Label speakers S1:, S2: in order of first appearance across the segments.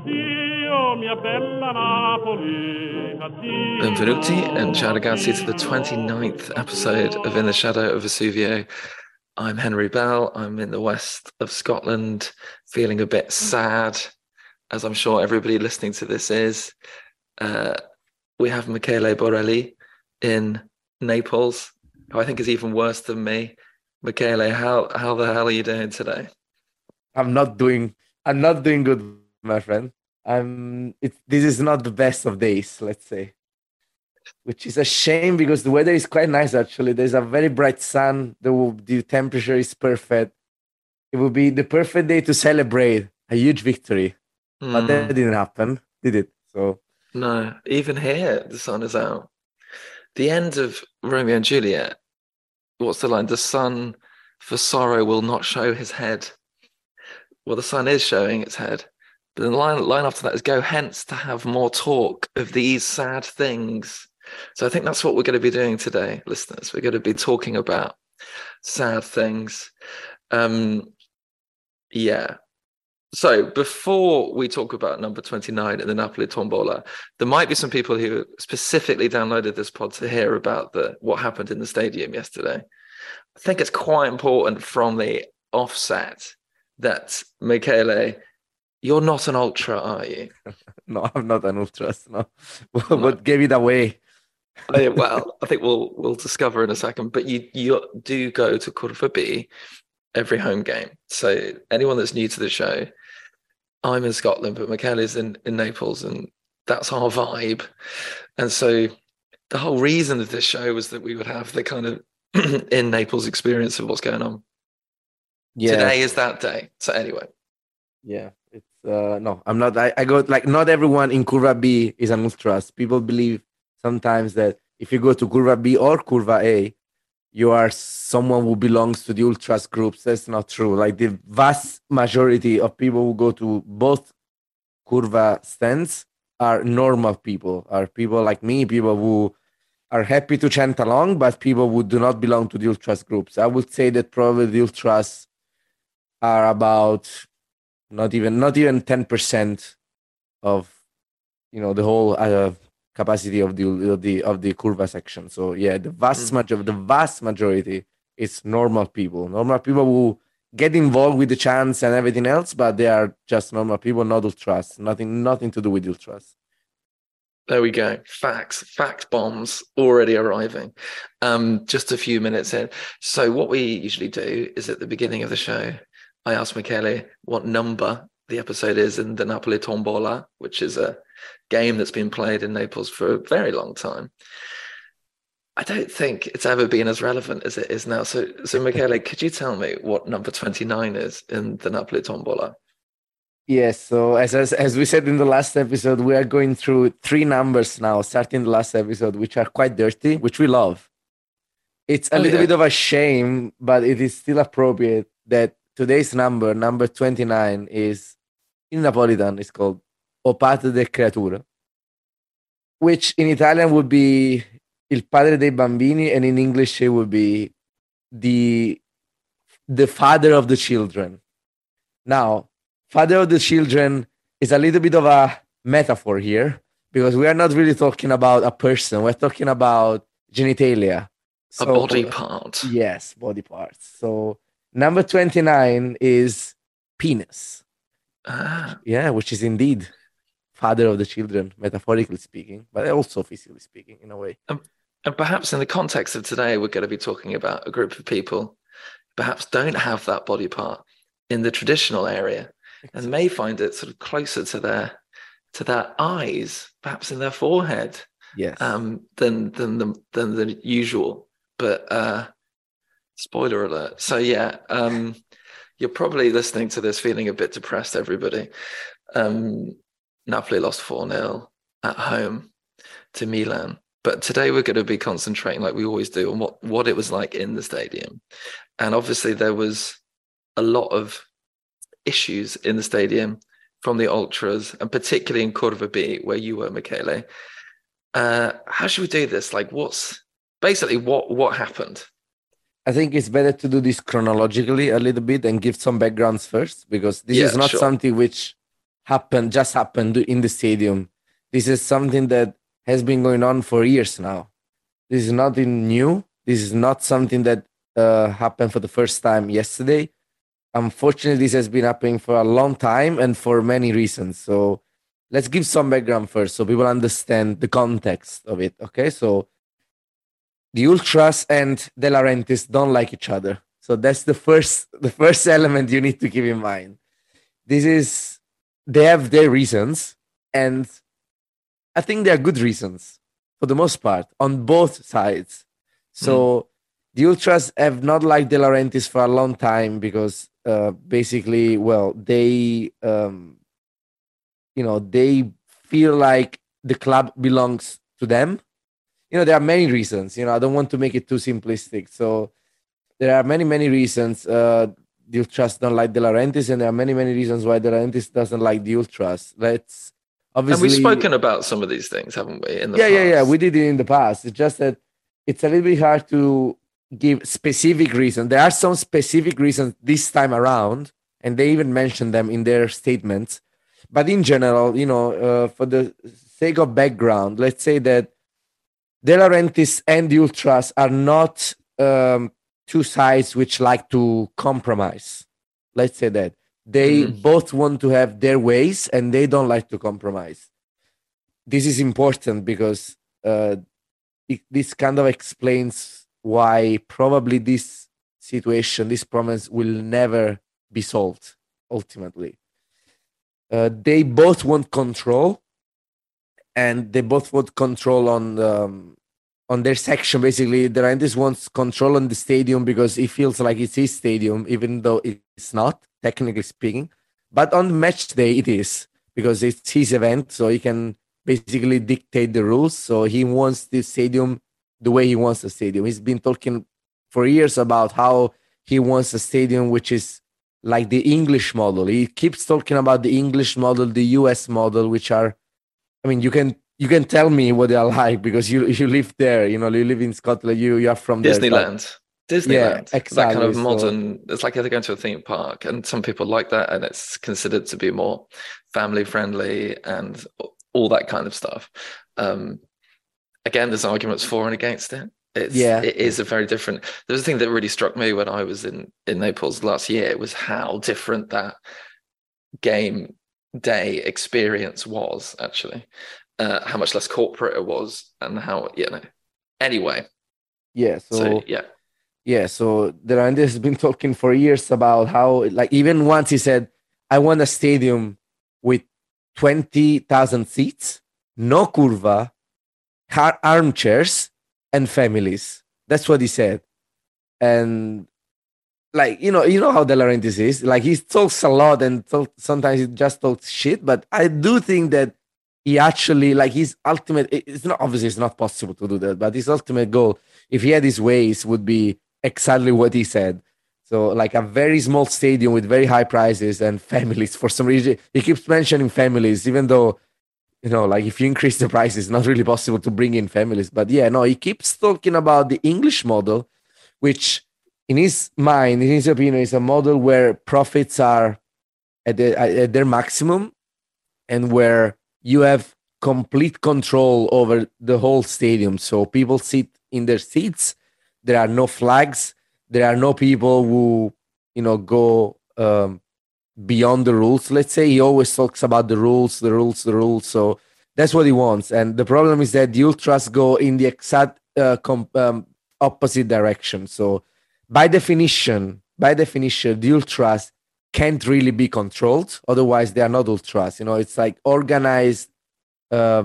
S1: Addio, mia bella Napoli. Addio.
S2: Benvenuti and ciao ragazzi to the 29th episode of In the Shadow of Vesuvio. I'm Henry Bell. I'm in the west of Scotland, feeling a bit sad, as I'm sure everybody listening to this is. Uh, we have Michele Borelli in Naples, who I think is even worse than me. Michele, how how the hell are you doing today?
S3: I'm not doing I'm not doing good, my friend. I'm it this is not the best of days, let's say. Which is a shame because the weather is quite nice actually. There's a very bright sun, the, the temperature is perfect. It would be the perfect day to celebrate a huge victory. But that
S2: Mm,
S3: didn't happen, did it? So
S2: no, even here the sun is out. The end of Romeo and Juliet. What's the line? The sun for sorrow will not show his head. Well, the sun is showing its head. But the line, line after that is go hence to have more talk of these sad things. So I think that's what we're going to be doing today, listeners. We're going to be talking about sad things. Um, yeah. So before we talk about number 29 in the Napoli Tombola, there might be some people who specifically downloaded this pod to hear about the what happened in the stadium yesterday. I think it's quite important from the offset that Michele, you're not an ultra, are you?
S3: no, I'm not an ultras, no. what gave it away?
S2: Oh, well, I think we'll we'll discover in a second. But you you do go to Curva B every home game. So anyone that's new to the show, I'm in Scotland, but Michele's in in Naples, and that's our vibe. And so the whole reason of this show was that we would have the kind of in Naples experience of what's going on.
S3: Yeah.
S2: Today is that day. So anyway,
S3: Yeah, it's uh no, I'm not. I, I go like not everyone in Curva B is an ultras. People believe sometimes that if you go to Curva B or Curva A, you are someone who belongs to the ultras groups. That's not true. Like the vast majority of people who go to both Curva stands are normal people, are people like me, people who are happy to chant along, but people who do not belong to the ultras groups. I would say that probably the ultras are about not even not even 10% of you know the whole uh, capacity of the of the of the curva section so yeah the vast
S2: Mm.
S3: majority the vast majority is normal people normal people who get involved with the chants and everything else but they are just normal people not ultras nothing nothing to do with ultras
S2: There we go. Facts, fact bombs already arriving. Um, just a few minutes in. So what we usually do is at the beginning of the show, I asked Michele what number the episode is in the Napoli Tombola, which is a game that's been played in Naples for a very long time. I don't think it's ever been as relevant as it is now. So, so Michele, could you tell me what number 29 is in the Napoli Tombola?
S3: Yes, so as, as as we said in the last episode, we are going through three numbers now, starting the last episode, which are quite dirty, which we love. It's a
S2: Oh,
S3: little
S2: yeah.
S3: bit of a shame, but it is still appropriate that today's number, number 29, is in Napolitan, it's called O Padre del Creatura, which in Italian would be Il Padre dei Bambini, and in English it would be the the father of the children. Now, father of the children is a little bit of a metaphor here because we are not really talking about a person. We're talking about genitalia.
S2: A body part.
S3: Yes, body parts. So number 29 is penis.
S2: Ah,
S3: Yeah, which is indeed father of the children, metaphorically speaking, but also physically speaking in a way.
S2: And perhaps in the context of today, we're going to be talking about a group of people perhaps don't have that body part in the traditional area and may find it sort of closer to their to their eyes, perhaps in their forehead,
S3: Yes.
S2: um, than than the than the usual. But uh, spoiler alert. So yeah, um, you're probably listening to this feeling a bit depressed, everybody. Um, Napoli lost 4 0 at home to Milan. But today we're going to be concentrating, like we always do, on what, what it was like in the stadium. And obviously, there was a lot of issues in the stadium from the ultras, and particularly in Curva B, where you were, Michele. Uh, how should we do this? Like, what's basically what what happened?
S3: I think it's better to do this chronologically a little bit and give some backgrounds first because this
S2: Yeah,
S3: is not
S2: sure.
S3: something which happened just happened in the stadium. This is something that has been going on for years now. This is nothing new. This is not something that uh, happened for the first time yesterday. Unfortunately, this has been happening for a long time and for many reasons. So let's give some background first so people understand the context of it. Okay, so the ultras and De Laurentiis don't like each other. So that's the first the first element you need to keep in mind. This is they have their reasons, and I think they are good reasons for the most part on both sides. So mm. the ultras have not liked De Laurentiis for a long time because uh, basically, well, they um, you know they feel like the club belongs to them you know there are many reasons. You know i don't want to make it too simplistic. So there are many many reasons uh the ultras don't like de laurentiis and there are many many reasons why de laurentiis doesn't like the ultras. Let's
S2: obviously and we've spoken about some of these things haven't we in the
S3: yeah
S2: past?
S3: yeah yeah we did it in the past. It's just that it's a little bit hard to give specific reasons there are some specific reasons this time around and they even mentioned them in their statements. But in general you know uh, for the sake of background let's say that De Laurentiis and the Ultras are not um, two sides which like to compromise. Let's say that they mm-hmm. both want to have their ways and they don't like to compromise. This is important because uh, it, this kind of explains why probably this situation, this promise will never be solved ultimately. Uh, they both want control and they both want control on um, on their section. Basically, De Laurentiis wants control on the stadium because he feels like it's his stadium, even though it's not technically speaking. But on match day, it is because it's his event, so he can basically dictate the rules. So he wants the stadium the way he wants the stadium. He's been talking for years about how he wants a stadium which is like the English model. He keeps talking about the English model, the US model, which are I mean, you can you can tell me what they are like because you you live there. You know, you live in Scotland. You you are from
S2: Disneyland.
S3: There,
S2: Disneyland. Yeah, exactly. That kind of modern. So, it's like they're going to a theme park, and some people like that, and it's considered to be more family friendly and all that kind of stuff. Um, again, there's arguments for and against it. It's, yeah, it is a very different. There's a thing that really struck me when I was in in Naples last year was how different that game day experience was actually. Uh, how much less corporate it was and how you know. Anyway.
S3: Yeah so, so
S2: yeah.
S3: Yeah so Durand has been talking for years about how like even once he said i want a stadium with 20,000 seats no curva car armchairs and families. That's what he said. And like you know you know how De Laurentiis is. Like he talks a lot and talk, sometimes he just talks shit but I do think that he actually like his ultimate it's not obviously it's not possible to do that but his ultimate goal if he had his ways would be exactly what he said. So like a very small stadium with very high prices and families for some reason. He keeps mentioning families even though you know like if you increase the price it's not really possible to bring in families. But yeah no he keeps talking about the english model which in his mind, in his opinion, is a model where profits are at, the, at their maximum and where you have complete control over the whole stadium. So people sit in their seats. There are no flags. There are no people who, you know, go um, beyond the rules. Let's say he always talks about the rules, the rules, the rules. So that's what he wants. And the problem is that the ultras go in the exact uh, com- um, opposite direction. So by definition, by definition, the ultras can't really be controlled. Otherwise, they are not ultras. You know, it's like organized. Uh,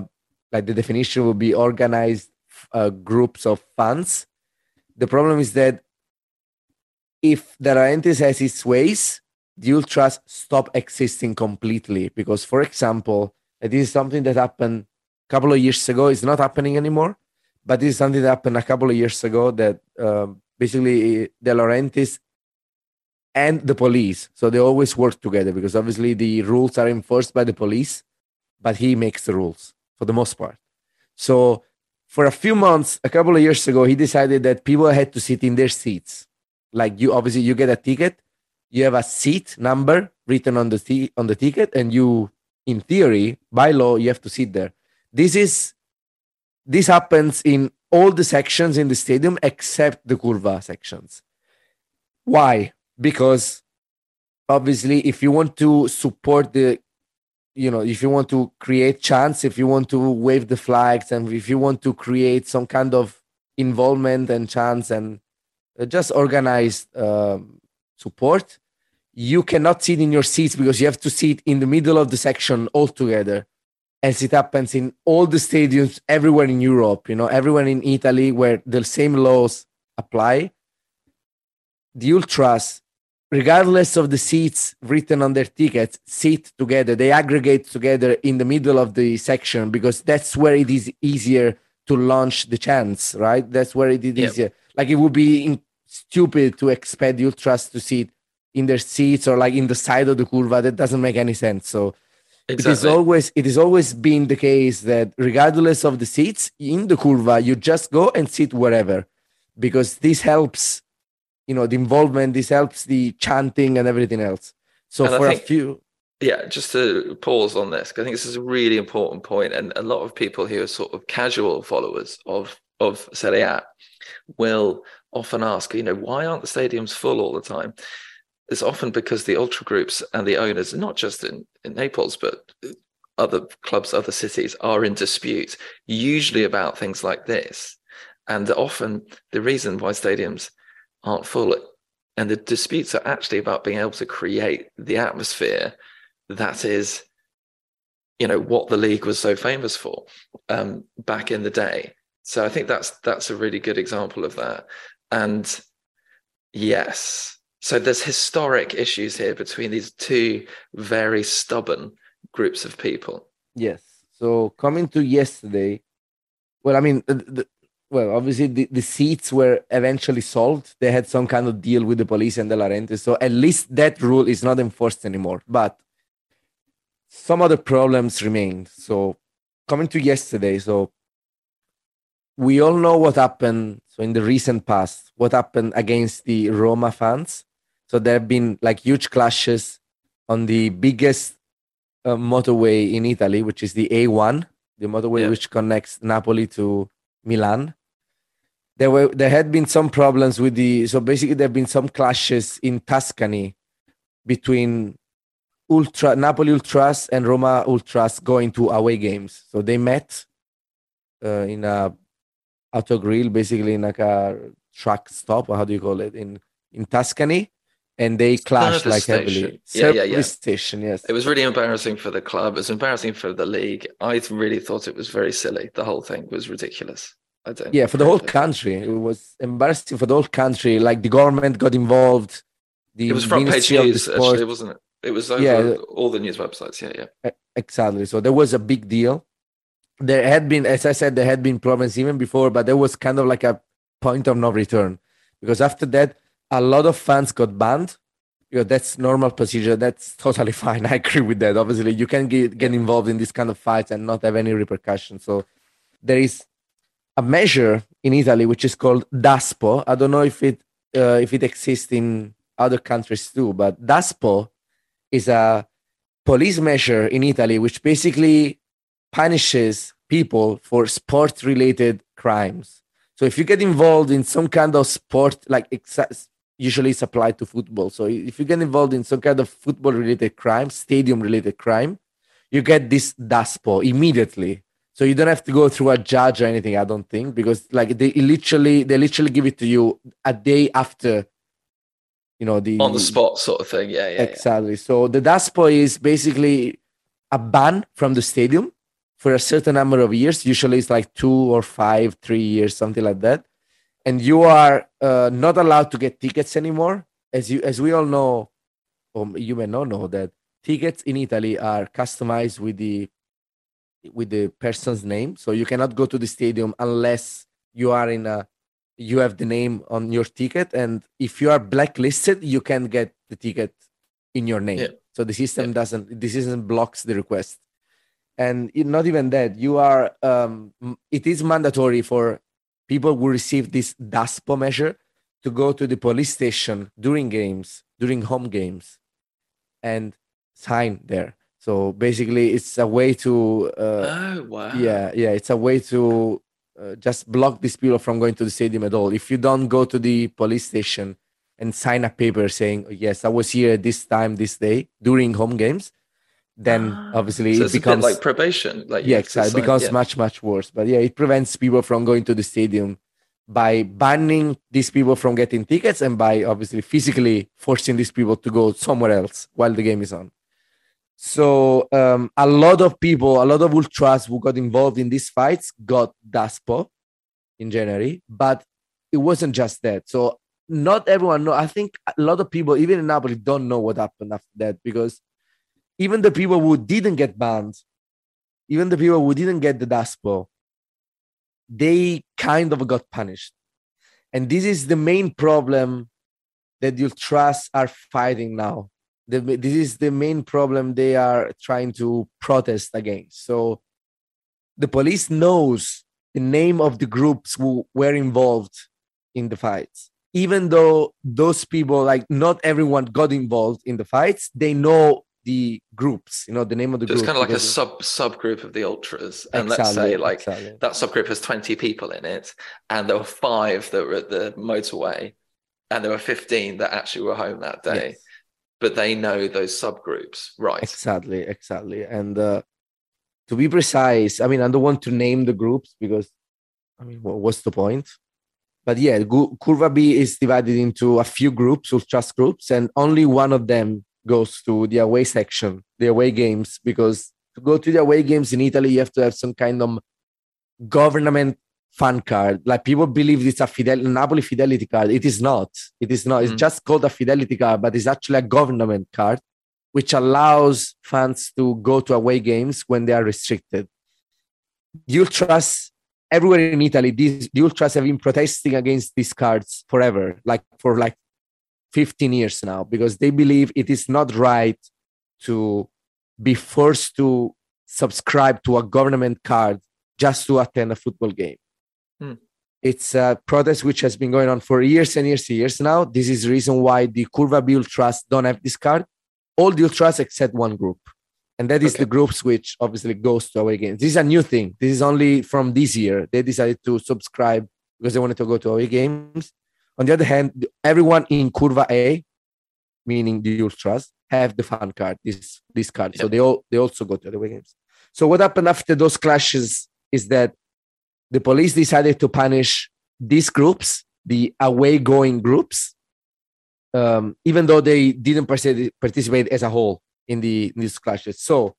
S3: like the definition would be organized uh, groups of fans. The problem is that if De Laurentiis has its ways, the ultras stop existing completely. Because, for example, this is something that happened a couple of years ago. It's not happening anymore, but this is something that happened a couple of years ago that um, basically De Laurentiis and the police. So they always work together because obviously the rules are enforced by the police, but he makes the rules for the most part. So for a few months, a couple of years ago, he decided that people had to sit in their seats. Like you, obviously, you get a ticket, you have a seat number written on the t- on the ticket, and you in theory, by law, you have to sit there. This is this happens in all the sections in the stadium except the curva sections. Why? Because obviously, if you want to support the, you know, if you want to create chance, if you want to wave the flags, and if you want to create some kind of involvement and chance and uh, just organized um, support, you cannot sit in your seats because you have to sit in the middle of the section altogether as it happens in all the stadiums everywhere in Europe, you know, everywhere in Italy where the same laws apply. The ultras, regardless of the seats written on their tickets, sit together. They aggregate together in the middle of the section because that's where it is easier to launch the chance, right? That's where it is
S2: Yep.
S3: easier. Like it would be in- stupid to expect the ultras to sit in their seats or like in the side of the curva. That doesn't make any sense. So it is always it has always been the case that regardless of the seats in the curva, you just go and sit wherever, because this helps, you know, the involvement. This helps the chanting and everything else. So
S2: And
S3: for a
S2: think-
S3: few,
S2: Yeah, just to pause on this, I think this is a really important point, and a lot of people who are sort of casual followers of of Serie A will often ask, you know, why aren't the stadiums full all the time? It's often because the ultra groups and the owners, not just in, in Naples, but other clubs, other cities, are in dispute, usually about things like this. And often the reason why stadiums aren't full and the disputes are actually about being able to create the atmosphere that is you know what the league was so famous for um, back in the day so i think that's that's a really good example of that and yes so there's historic issues here between these two very stubborn groups of people
S3: yes. So coming to yesterday, well, I mean, the, the, well, obviously the, the seats were eventually solved. They had some kind of deal with the police and De Laurentiis, so at least that rule is not enforced anymore. But some other problems remained. So coming to yesterday, so we all know what happened. So in the recent past, what happened against the Roma fans. So there have been like huge clashes on the biggest uh, motorway in Italy, which is the A1, the motorway
S2: Yeah.
S3: which connects Napoli to Milan. There were there had been some problems with the so basically there have been some clashes in Tuscany between ultra Napoli ultras and Roma ultras going to away games. So they met uh, in a Autogrill, basically in like a truck stop, or how do you call it in in Tuscany, and they clashed like heavily.
S2: Yeah, yeah, yeah.
S3: Station, yes.
S2: it was really embarrassing for the club. It was embarrassing for the league. I really thought it was very silly. The whole thing was ridiculous. I don't
S3: yeah for the whole country. It was embarrassing for the whole country. Like the government got involved. The
S2: it was front page
S3: Ministry of the
S2: news actually wasn't it? It was over
S3: Yeah.
S2: all the news websites. Yeah yeah.
S3: Exactly. So there was a big deal. There had been as i said there had been problems even before but there was kind of like a point of no return. Because after that a lot of fans got banned. You know, that's normal procedure. That's totally fine. I agree with that. Obviously you can get, get involved in this kind of fights and not have any repercussions. So there is a measure in italy which is called daspo. I don't know if it uh, if it exists in other countries too but daspo is a police measure in italy which basically punishes people for sport related crimes. So if you get involved in some kind of sport like usually it's applied to football. So if you get involved in some kind of football related crime stadium related crime you get this daspo immediately. So you don't have to go through a judge or anything i don't think because like they literally they literally give it to you a day after you know the
S2: on the spot sort of thing. Yeah yeah, yeah.
S3: exactly. So the daspo is basically a ban from the stadium for a certain number of years usually it's like two or five three years something like that and you are uh, not allowed to get tickets anymore. As you as we all know or you may not know that tickets in italy are customized with the with the person's name. So you cannot go to the stadium unless you are in a you have the name on your ticket. And if you are blacklisted you can get the ticket in your name.
S2: Yeah.
S3: so the system
S2: Yeah.
S3: doesn't the system blocks the request. And not even that you are um, it is mandatory for people will receive this daspo measure to go to the police station during games during home games and sign there So basically, it's a way to uh,
S2: oh wow.
S3: yeah yeah it's a way to uh, just block these people from going to the stadium at all. If you don't go to the police station and sign a paper saying yes I was here at this time this day during home games, then obviously
S2: So
S3: it
S2: it's a
S3: becomes
S2: bit like probation. Like
S3: yeah
S2: have to
S3: exactly it becomes
S2: yeah.
S3: much much worse but yeah it prevents people from going to the stadium by banning these people from getting tickets and by obviously physically forcing these people to go somewhere else while the game is on so um, a lot of people a lot of ultras who got involved in these fights got daspo in january but it wasn't just that so not everyone know i think a lot of people even in napoli don't know what happened after that because even the people who didn't get banned even the people who didn't get the daspo they kind of got punished. And this is the main problem that ultras are fighting now. The, this is the main problem they are trying to protest against. So the police knows the name of the groups who were involved in the fights. Even though those people like not everyone got involved in the fights they know the groups you know the name of the
S2: So it's kind of like a sub subgroup of the ultras, and let's say like
S3: exactly.
S2: that subgroup has twenty people in it, and there were five that were at the motorway, and there were fifteen that actually were home that day.
S3: Yes.
S2: But they know those subgroups, right?
S3: Exactly, exactly. And uh, to be precise, I mean, I don't want to name the groups because, I mean, what's the point? But yeah, Curva B is divided into a few groups, ultras groups, and only one of them goes to the away section, the away games, because to go to the away games in Italy, you have to have some kind of government fan card. Like people believe it's a Fidel Napoli fidelity card. It is not. It is not. It's
S2: Mhm.
S3: just called a fidelity card, but it's actually a government card which allows fans to go to away games when they are restricted. The ultras everywhere in Italy, these the ultras have been protesting against these cards forever, like for like 15 years now, because they believe it is not right to be forced to subscribe to a government card just to attend a football game.
S2: Hmm.
S3: It's a protest which has been going on for years and years and years now. This is the reason why the Curva B Ultras don't have this card. All the Ultras except one group. And that is
S2: Okay.
S3: the groups which obviously goes to away games. This is a new thing. This is only from this year. They decided to subscribe because they wanted to go to away games. On the other hand, everyone in Curva A, meaning the Ultras, have the fan card, this this card. So they all they also go to the away games. So what happened after those clashes is that the police decided to punish these groups, the away going groups, um, even though they didn't participate participate as a whole in the in these clashes. So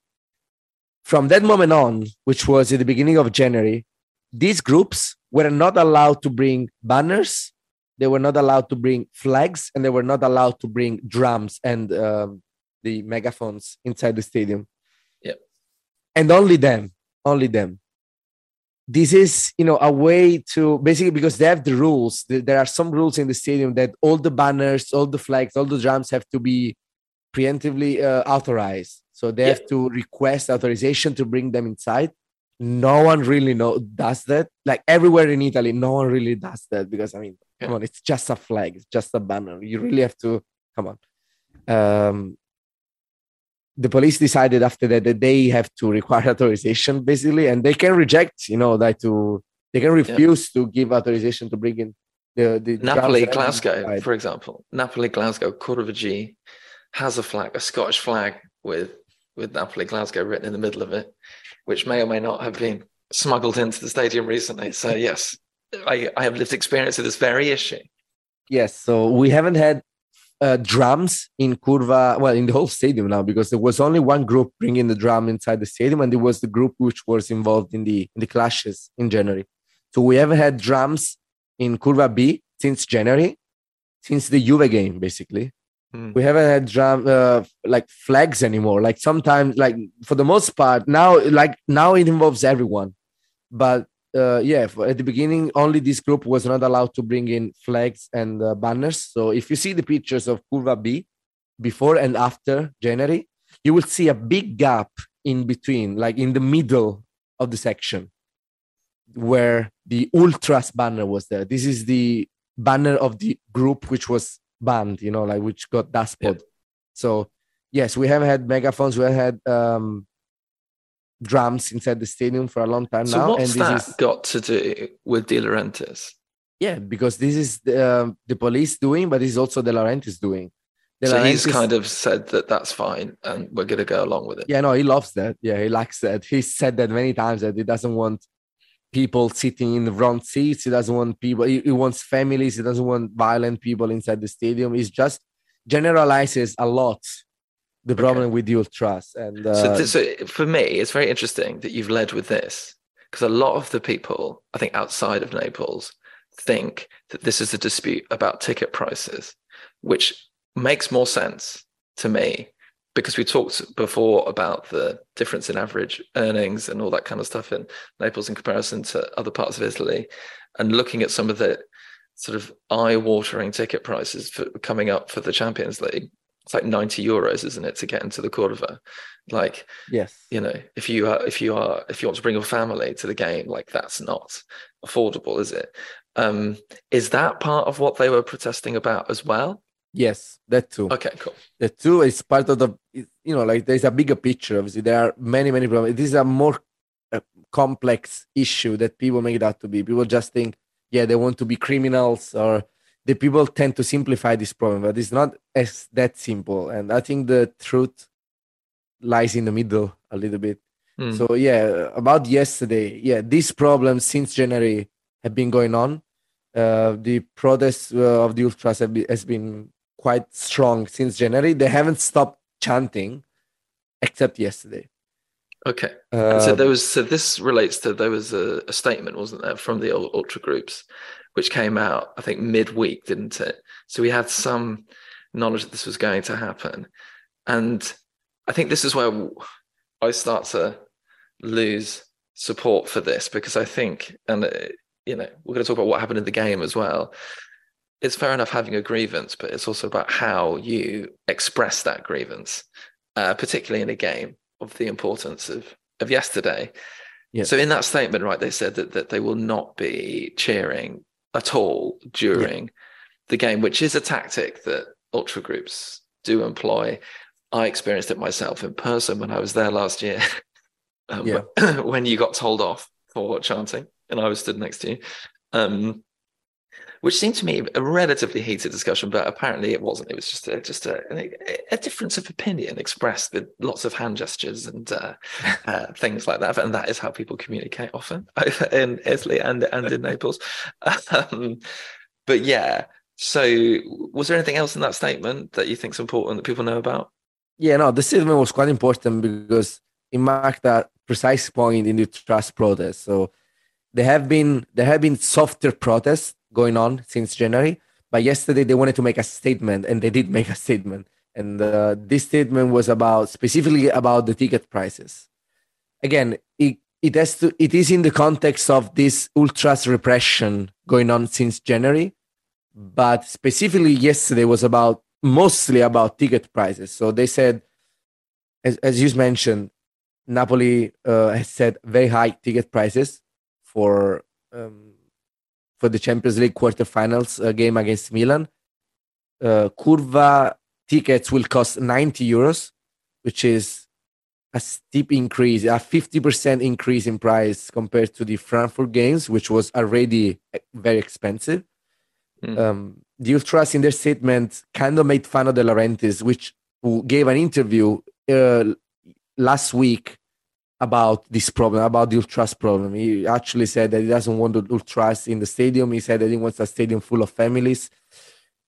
S3: from that moment on, which was at the beginning of January, these groups were not allowed to bring banners, they were not allowed to bring flags, and they were not allowed to bring drums and um, the megaphones inside the stadium.
S2: Yep.
S3: And only them, only them. This is, you know, a way to basically because they have the rules. There are some rules in the stadium that all the banners, all the flags, all the drums have to be preemptively uh, authorized. So they
S2: Yeah.
S3: have to request authorization to bring them inside. No one really know does that. Like everywhere in Italy, no one really does that because I mean, come on, it's just a flag, it's just a banner. You really have to come on. Um, the police decided after that that they have to require authorization basically, and they can reject, you know, like to they can refuse to give authorization to bring in the, the
S2: Napoli, Glasgow, for example. Napoli, Glasgow, Curva G has a flag, a Scottish flag with with Napoli, Glasgow written in the middle of it, which may or may not have been smuggled into the stadium recently. So yes, I, I have lived experience of this very issue.
S3: Yes, so we haven't had uh, drums in Curva, well, in the whole stadium now, because there was only one group bringing the drum inside the stadium, and it was the group which was involved in the in the clashes in January. So we haven't had drums in Curva B since January, since the Juve game, basically.
S2: Hmm.
S3: We haven't had drum uh, like flags anymore. Like sometimes, like for the most part, now like now it involves everyone, but uh, yeah, at the beginning, only this group was not allowed to bring in flags and uh, banners. So if you see the pictures of Curva B before and after January, you will see a big gap in between, like in the middle of the section where the Ultras banner was there. This is the banner of the group which was banned, you know, like which got dashboard. So yes, we have had megaphones. We have had um, drums inside the stadium for a long time
S2: So
S3: now,
S2: what's
S3: and this
S2: that
S3: is
S2: got to do with De Laurentiis?
S3: yeah, because this is the, um, the police doing, but it's also De Laurentiis doing. De
S2: So he's kind of said that that's fine, and we're going to go along with it.
S3: Yeah, no, he loves that. Yeah, he likes that. He said that many times that he doesn't want people sitting in the front seats. He doesn't want people. He, he wants families. He doesn't want violent people inside the stadium. He's just generalizes a lot the problem with the ultras. And uh,
S2: so, th- so for me, it's very interesting that you've led with this because a lot of the people, I think, outside of Naples, think that this is a dispute about ticket prices, which makes more sense to me because we talked before about the difference in average earnings and all that kind of stuff in Naples in comparison to other parts of Italy, and looking at some of the sort of eye-watering ticket prices for coming up for the Champions League. It's like 90 euros, isn't it, to get into the Curva B? Like,
S3: yes,
S2: you know, if you are if you are if you want to bring your family to the game, like that's not affordable, is it? Um, is that part of what they were protesting about as well?
S3: Yes, that too.
S2: Okay, cool.
S3: the two is part of the you know like there's a bigger picture obviously there are many many problems this is a more uh, complex issue that people make it out to be people just think yeah they want to be criminals or the people tend to simplify this problem but it's not as that simple and i think the truth lies in the middle a little bit
S2: Hmm.
S3: so yeah about yesterday yeah these problems since january have been going on uh, the protests uh, of the ultras have been, has been quite strong since January. They haven't stopped chanting, except yesterday.
S2: Okay.
S3: Uh,
S2: so there was so this relates to there was a, a statement, wasn't there, from the ultra groups, which came out I think midweek, didn't it? So we had some knowledge that this was going to happen, and I think this is where I start to lose support for this because I think, and uh, you know, we're going to talk about what happened in the game as well. It's fair enough having a grievance, but it's also about how you express that grievance, uh, particularly in a game of the importance of of yesterday.
S3: Yes.
S2: So in that statement, right, they said that, that they will not be cheering at all during the game, which is a tactic that ultra groups do employ. I experienced it myself in person when I was there last year. um,
S3: Yeah.
S2: when you got told off for chanting, and I was stood next to you. Um, which seemed to me a relatively heated discussion, but apparently it wasn't. It was just a, just a, a difference of opinion expressed with lots of hand gestures and uh, uh, things like that. And that is how people communicate often in Italy and and in Naples. Um, but yeah, so was there anything else in that statement that you think is important that people know about?
S3: yeah, no, the statement was quite important because it marked that precise point in the trust protest. So there have been there have been softer protests going on since January, but yesterday they wanted to make a statement, and they did make a statement. And uh, this statement was about specifically about the ticket prices. Again, it it has to it is in the context of this ultras repression going on since January, but specifically yesterday was about mostly about ticket prices. So they said, as, as you mentioned, Napoli uh, has set very high ticket prices for um, for the Champions League quarterfinals uh, game against Milan. Uh, Curva tickets will cost 90 euros, which is a steep increase, a 50% increase in price compared to the Frankfurt games, which was already eh, very expensive.
S2: Mm.
S3: Um, the Ultras, in their statement, kind of made fun of De Laurentiis, which who gave an interview uh, last week about this problem, about the Ultras problem. He actually said that he doesn't want the Ultras in the stadium. He said that he wants a stadium full of families.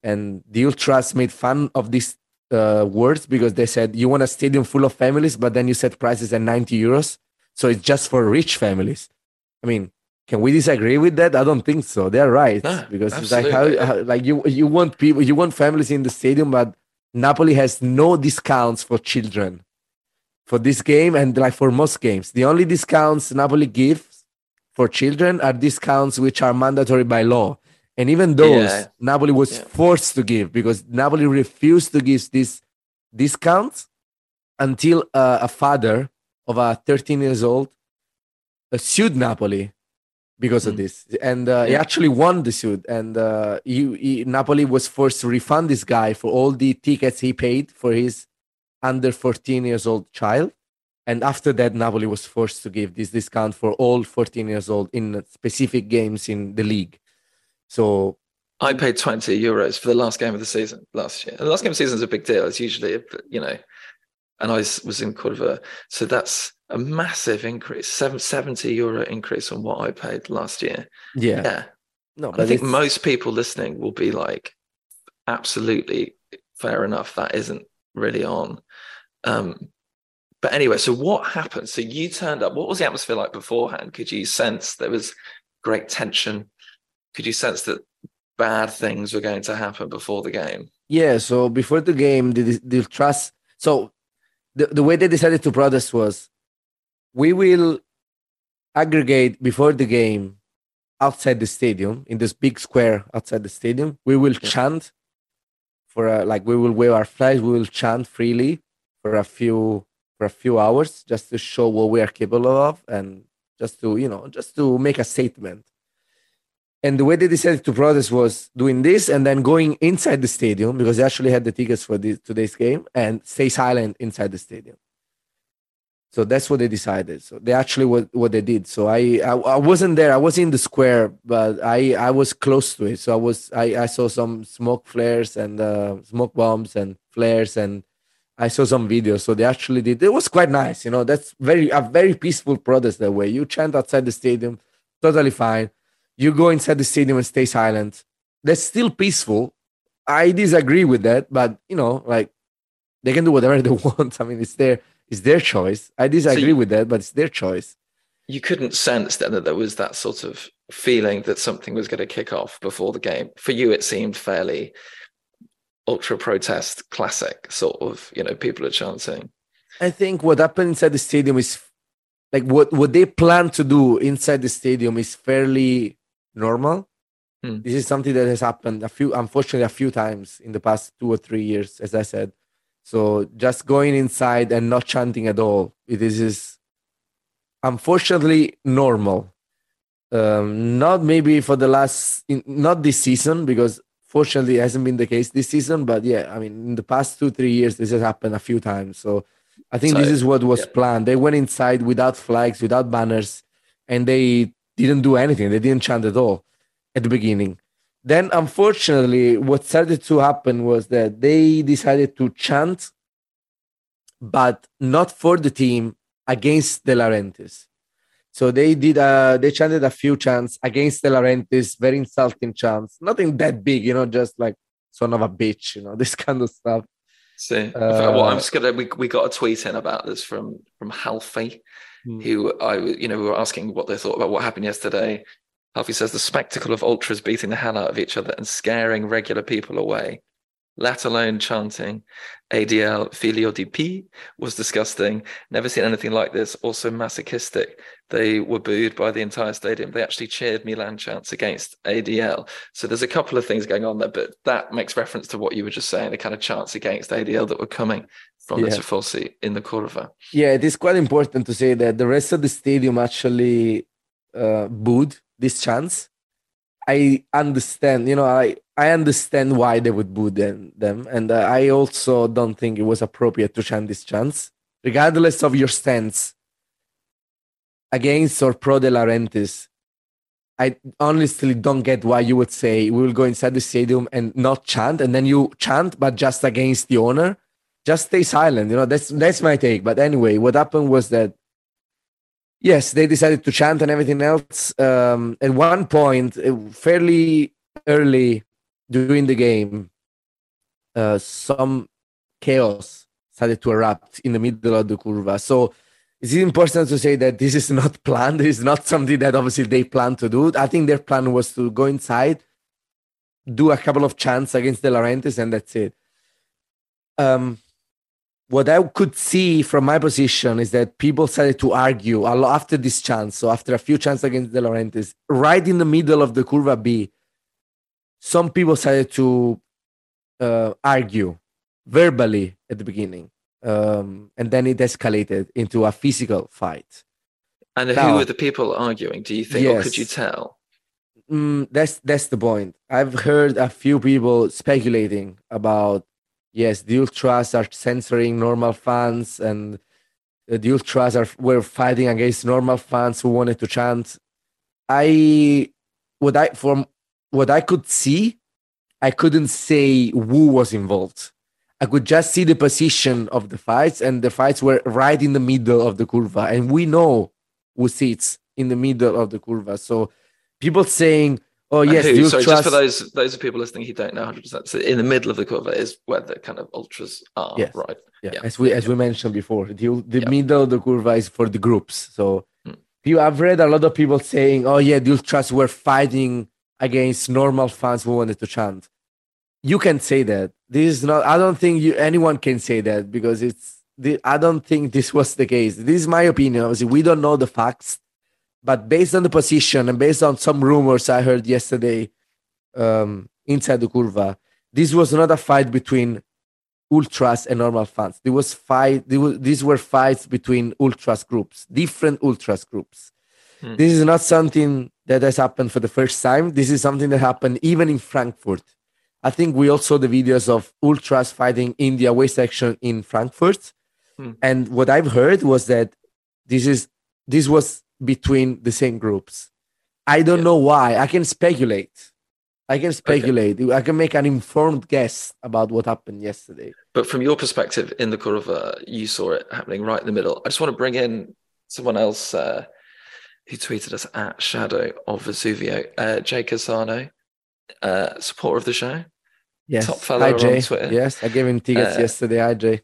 S3: And the Ultras made fun of these uh, words because they said, You want a stadium full of families, but then you set prices at 90 euros. So it's just for rich families. I mean, can we disagree with that? I don't think so. They're right
S2: No,
S3: because it's like how, how like you you want people you want families in the stadium, but Napoli has no discounts for children for this game and like for most games. The only discounts Napoli gives for children are discounts which are mandatory by law. And even those
S2: Yeah.
S3: Napoli was
S2: Yeah.
S3: forced to give because Napoli refused to give these discounts until uh, a father of a 13 years old uh, sued Napoli because of
S2: Mm.
S3: this, and uh, he actually won the suit. And uh, he, he, Napoli was forced to refund this guy for all the tickets he paid for his under 14 years old child. And after that, Napoli was forced to give this discount for all 14 years old in specific games in the league. So
S2: I paid 20 euros for the last game of the season last year. And the last game of the season is a big deal. It's usually, you know, and I was in Curva B. So that's a massive increase, 70 euro increase on what I paid last year.
S3: Yeah.
S2: Yeah.
S3: No,
S2: I think most people listening will be like, absolutely fair enough. That isn't really on. Um, but anyway, so what happened? So you turned up. What was the atmosphere like beforehand? Could you sense there was great tension? Could you sense that bad things were going to happen before the game?
S3: Yeah. So before the game, the, the trust. So the, the way they decided to protest was we will aggregate before the game outside the stadium in this big square outside the stadium. We will yeah. chant for a, like we will wave our flags. We will chant freely for a few for a few hours just to show what we are capable of and just to you know just to make a statement. And the way they decided to protest was doing this and then going inside the stadium because they actually had the tickets for this, today's game and stay silent inside the stadium. So that's what they decided. So they actually what, what they did. So I, I, I wasn't there. I was in the square but i i was close to it. So i was i i saw some smoke flares and uh, smoke bombs and flares and I saw some videos. So they actually did. It was quite nice. You know, that's very a very peaceful protest that way. You chant outside the stadium, totally fine. You go inside the stadium and stay silent. That's still peaceful. I disagree with that, but you know, like they can do whatever they want. I mean, it's their it's their choice. I disagree so you, with that, but it's their choice.
S2: You couldn't sense then that there was that sort of feeling that something was going to kick off before the game. For you, it seemed fairly ultra protest classic sort of you know people are chanting.
S3: I think what happened inside the stadium is like what what they plan to do inside the stadium is fairly normal. Hmm. this is something that has happened a few unfortunately a few times in the past two or three years as i said. So just going inside and not chanting at all it is, is unfortunately normal. Um, not maybe for the last in, not this season because Fortunately, it hasn't been the case this season, but yeah, I mean, in the past two, three years, this has happened a few times. So I think so, this is what was yeah. planned. They went inside without flags, without banners, and they didn't do anything. They didn't chant at all at the beginning. Then, unfortunately, what started to happen was that they decided to chant, but not for the team against De Laurentiis. So they did uh they chanted a few chants against De Laurentiis, very insulting chants. Nothing that big, you know, just like son of a bitch, you know, this kind of stuff.
S2: See, uh, well, I'm just gonna we, we got a tweet in about this from from Halfie, hmm. who I you know we were asking what they thought about what happened yesterday. Halfie says the spectacle of ultras beating the hell out of each other and scaring regular people away let alone chanting ADL Filio di P was disgusting. Never seen anything like this. Also masochistic. They were booed by the entire stadium. They actually cheered Milan chants against ADL. So there's a couple of things going on there, but that makes reference to what you were just saying, the kind of chants against ADL that were coming from yeah. the Tifosi in the Curva B.
S3: Yeah, it is quite important to say that the rest of the stadium actually uh, booed this chants. I understand, you know, I I understand why they would boo them, them and uh, I also don't think it was appropriate to chant this chants, regardless of your stance against or pro De Laurentiis. I honestly don't get why you would say we will go inside the stadium and not chant, and then you chant, but just against the owner. Just stay silent. You know, that's that's my take. But anyway, what happened was that yes, they decided to chant and everything else. Um, at one point, uh, fairly early during the game, uh, some chaos started to erupt in the middle of the curva. So it's important to say that this is not planned. It's not something that obviously they plan to do. I think their plan was to go inside, do a couple of chants against De Laurentiis, and that's it. Um, what I could see from my position is that people started to argue after this chance. So after a few chances against De Laurentiis, right in the middle of the curva B, some people started to uh, argue verbally at the beginning, um, and then it escalated into a physical fight.
S2: And now, who were the people arguing? Do you think, yes, or could you tell?
S3: Mm, that's that's the point. I've heard a few people speculating about yes, the ultras are censoring normal fans, and the ultras are were fighting against normal fans who wanted to chant. I what I from what I could see, I couldn't say who was involved. I could just see the position of the fights, and the fights were right in the middle of the curva, and we know who sits in the middle of the curva. So people saying, "Oh yes,
S2: who,
S3: the
S2: sorry,
S3: ultras."
S2: just for those those of people listening who don't know 100. percent So in the middle of the curve is where the kind of ultras are,
S3: Yes.
S2: right?
S3: yeah,
S2: Yeah.
S3: as we as we mentioned before, the the
S2: Yeah.
S3: middle of the curva is for the groups. So
S2: hmm.
S3: people, I've read a lot of people saying, "Oh yeah, the ultras were fighting against normal fans who wanted to chant." You can say that. This is not. I don't think you anyone can say that because it's. The, I don't think this was the case. This is my opinion. Obviously, we don't know the facts, but based on the position and based on some rumors I heard yesterday um, inside the curva, this was not a fight between ultras and normal fans. There was fight. There was, these were fights between ultras groups, different ultras groups.
S2: Hmm.
S3: This is not something that has happened for the first time. This is something that happened even in Frankfurt. I think we all saw the videos of ultras fighting in the away section in Frankfurt,
S2: Hmm.
S3: and what I've heard was that this is this was between the same groups. I don't
S2: Yeah.
S3: know why. I can speculate. I can speculate. I can make an informed guess about what happened yesterday.
S2: But from your perspective in the curva, you saw it happening right in the middle. I just want to bring in someone else uh, who tweeted us at Shadow of Vesuvio, uh, Jay Casano, uh, supporter of the show.
S3: Yes.
S2: Top fellow
S3: Hi,
S2: on Twitter.
S3: Yes, I gave him tickets
S2: Uh,
S3: yesterday. Hi, Jay.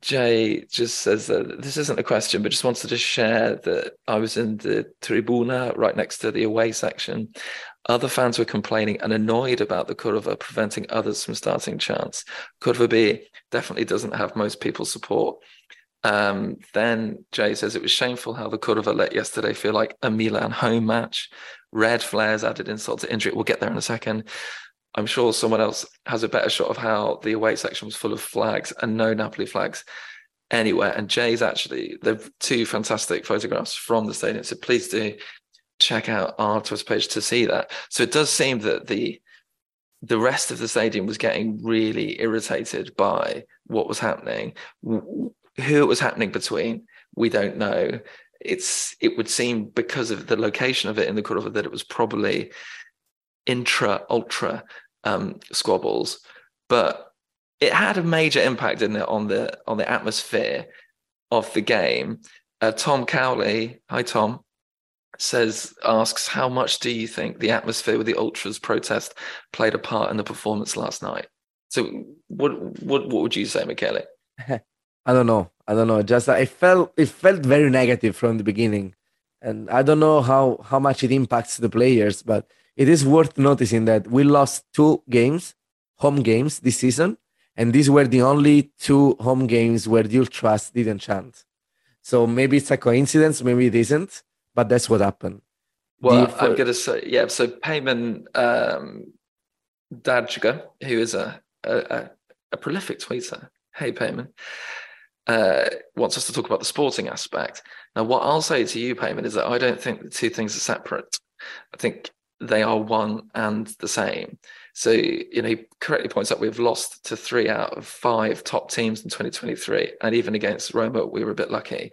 S2: Jay just says that this isn't a question, but just wanted to share that I was in the tribuna right next to the away section. Other fans were complaining and annoyed about the Curva preventing others from starting chants. Curva B definitely doesn't have most people's support. Um, then Jay says it was shameful how the curva let yesterday feel like a Milan home match. Red flares added insult to injury. We'll get there in a second. I'm sure someone else has a better shot of how the away section was full of flags and no Napoli flags anywhere. And Jay's actually the two fantastic photographs from the stadium. So please do check out our Twitter page to see that. So it does seem that the the rest of the stadium was getting really irritated by what was happening. Who it was happening between, we don't know. It's it would seem because of the location of it in the Curva that it was probably intra ultra um, squabbles, but it had a major impact in it on the on the atmosphere of the game. Uh, Tom Cowley, hi Tom, says asks how much do you think the atmosphere with the ultras protest played a part in the performance last night? So what what what would you say, Michele?
S3: I don't know. I don't know. Just I felt it felt very negative from the beginning, and I don't know how how much it impacts the players. But it is worth noticing that we lost two games, home games this season, and these were the only two home games where the ultras didn't chant. So maybe it's a coincidence, maybe it isn't, but that's what happened.
S2: Well, I'm going to say, yeah. So Payman um, Dadjiga, who is a, a, a prolific tweeter, hey Payman, uh, wants us to talk about the sporting aspect. Now, what I'll say to you, Payman, is that I don't think the two things are separate. I think they are one and the same. So, you know, he correctly points out we've lost to three out of five top teams in 2023. And even against Roma, we were a bit lucky.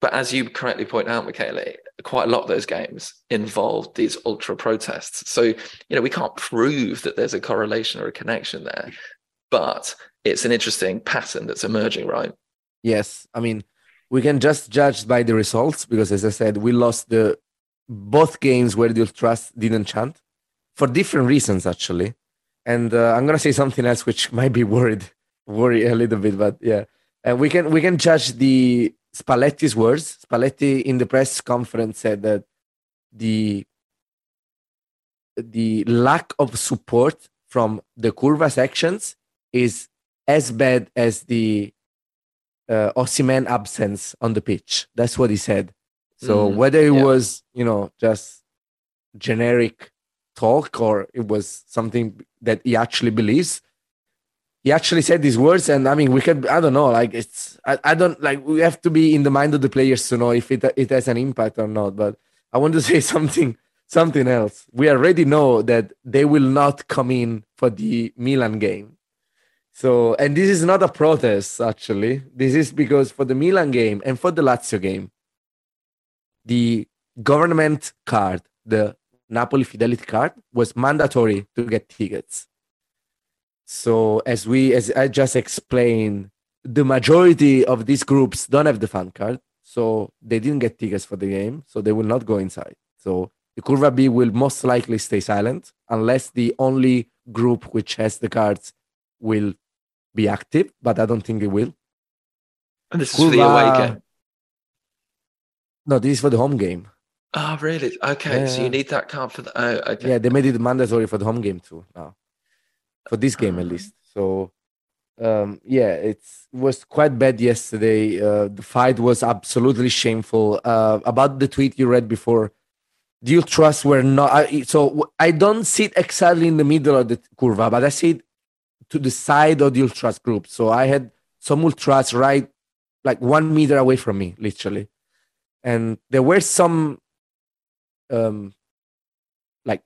S2: But as you correctly point out, Michele, quite a lot of those games involved these ultra protests. So, you know, we can't prove that there's a correlation or a connection there, but it's an interesting pattern that's emerging, right?
S3: Yes, I mean, we can just judge by the results because, as I said, we lost the both games where the Ultras didn't chant for different reasons, actually. And uh, I'm gonna say something else which might be worried, worry a little bit, but yeah, and we can we can judge the Spalletti's words. Spalletti in the press conference said that the the lack of support from the curva sections is as bad as the uh, Osimhen absence on the pitch. That's what he said. So
S2: Mm,
S3: whether it
S2: yeah.
S3: was you know just generic talk or it was something that he actually believes, he actually said these words. And I mean, we could I don't know, like it's I, I don't like we have to be in the mind of the players to know if it it has an impact or not. But I want to say something something else. We already know that they will not come in for the Milan game. So, and this is not a protest, actually. This is because for the Milan game and for the Lazio game, the government card, the Napoli Fidelity card, was mandatory to get tickets. So, as we, as I just explained, the majority of these groups don't have the fan card, so they didn't get tickets for the game, so they will not go inside. So the Curva B will most likely stay silent unless the only group which has the cards will be active, but I don't think it will.
S2: And this is for the away game.
S3: No, this is for the home game.
S2: Oh, really? Okay,
S3: Yeah.
S2: so you need that card for the. Oh, okay.
S3: Yeah, they made it mandatory for the home game too now, for this game at
S2: Ah.
S3: least. So, um, yeah, it's, it was quite bad yesterday. Uh, the fight was absolutely shameful. Uh, about the tweet you read before, do you trust we're not. I, so I don't sit exactly in the middle of the curva, but I sit to the side of the ultras group. So I had some ultras right, like one meter away from me, literally, and there were some. Um, like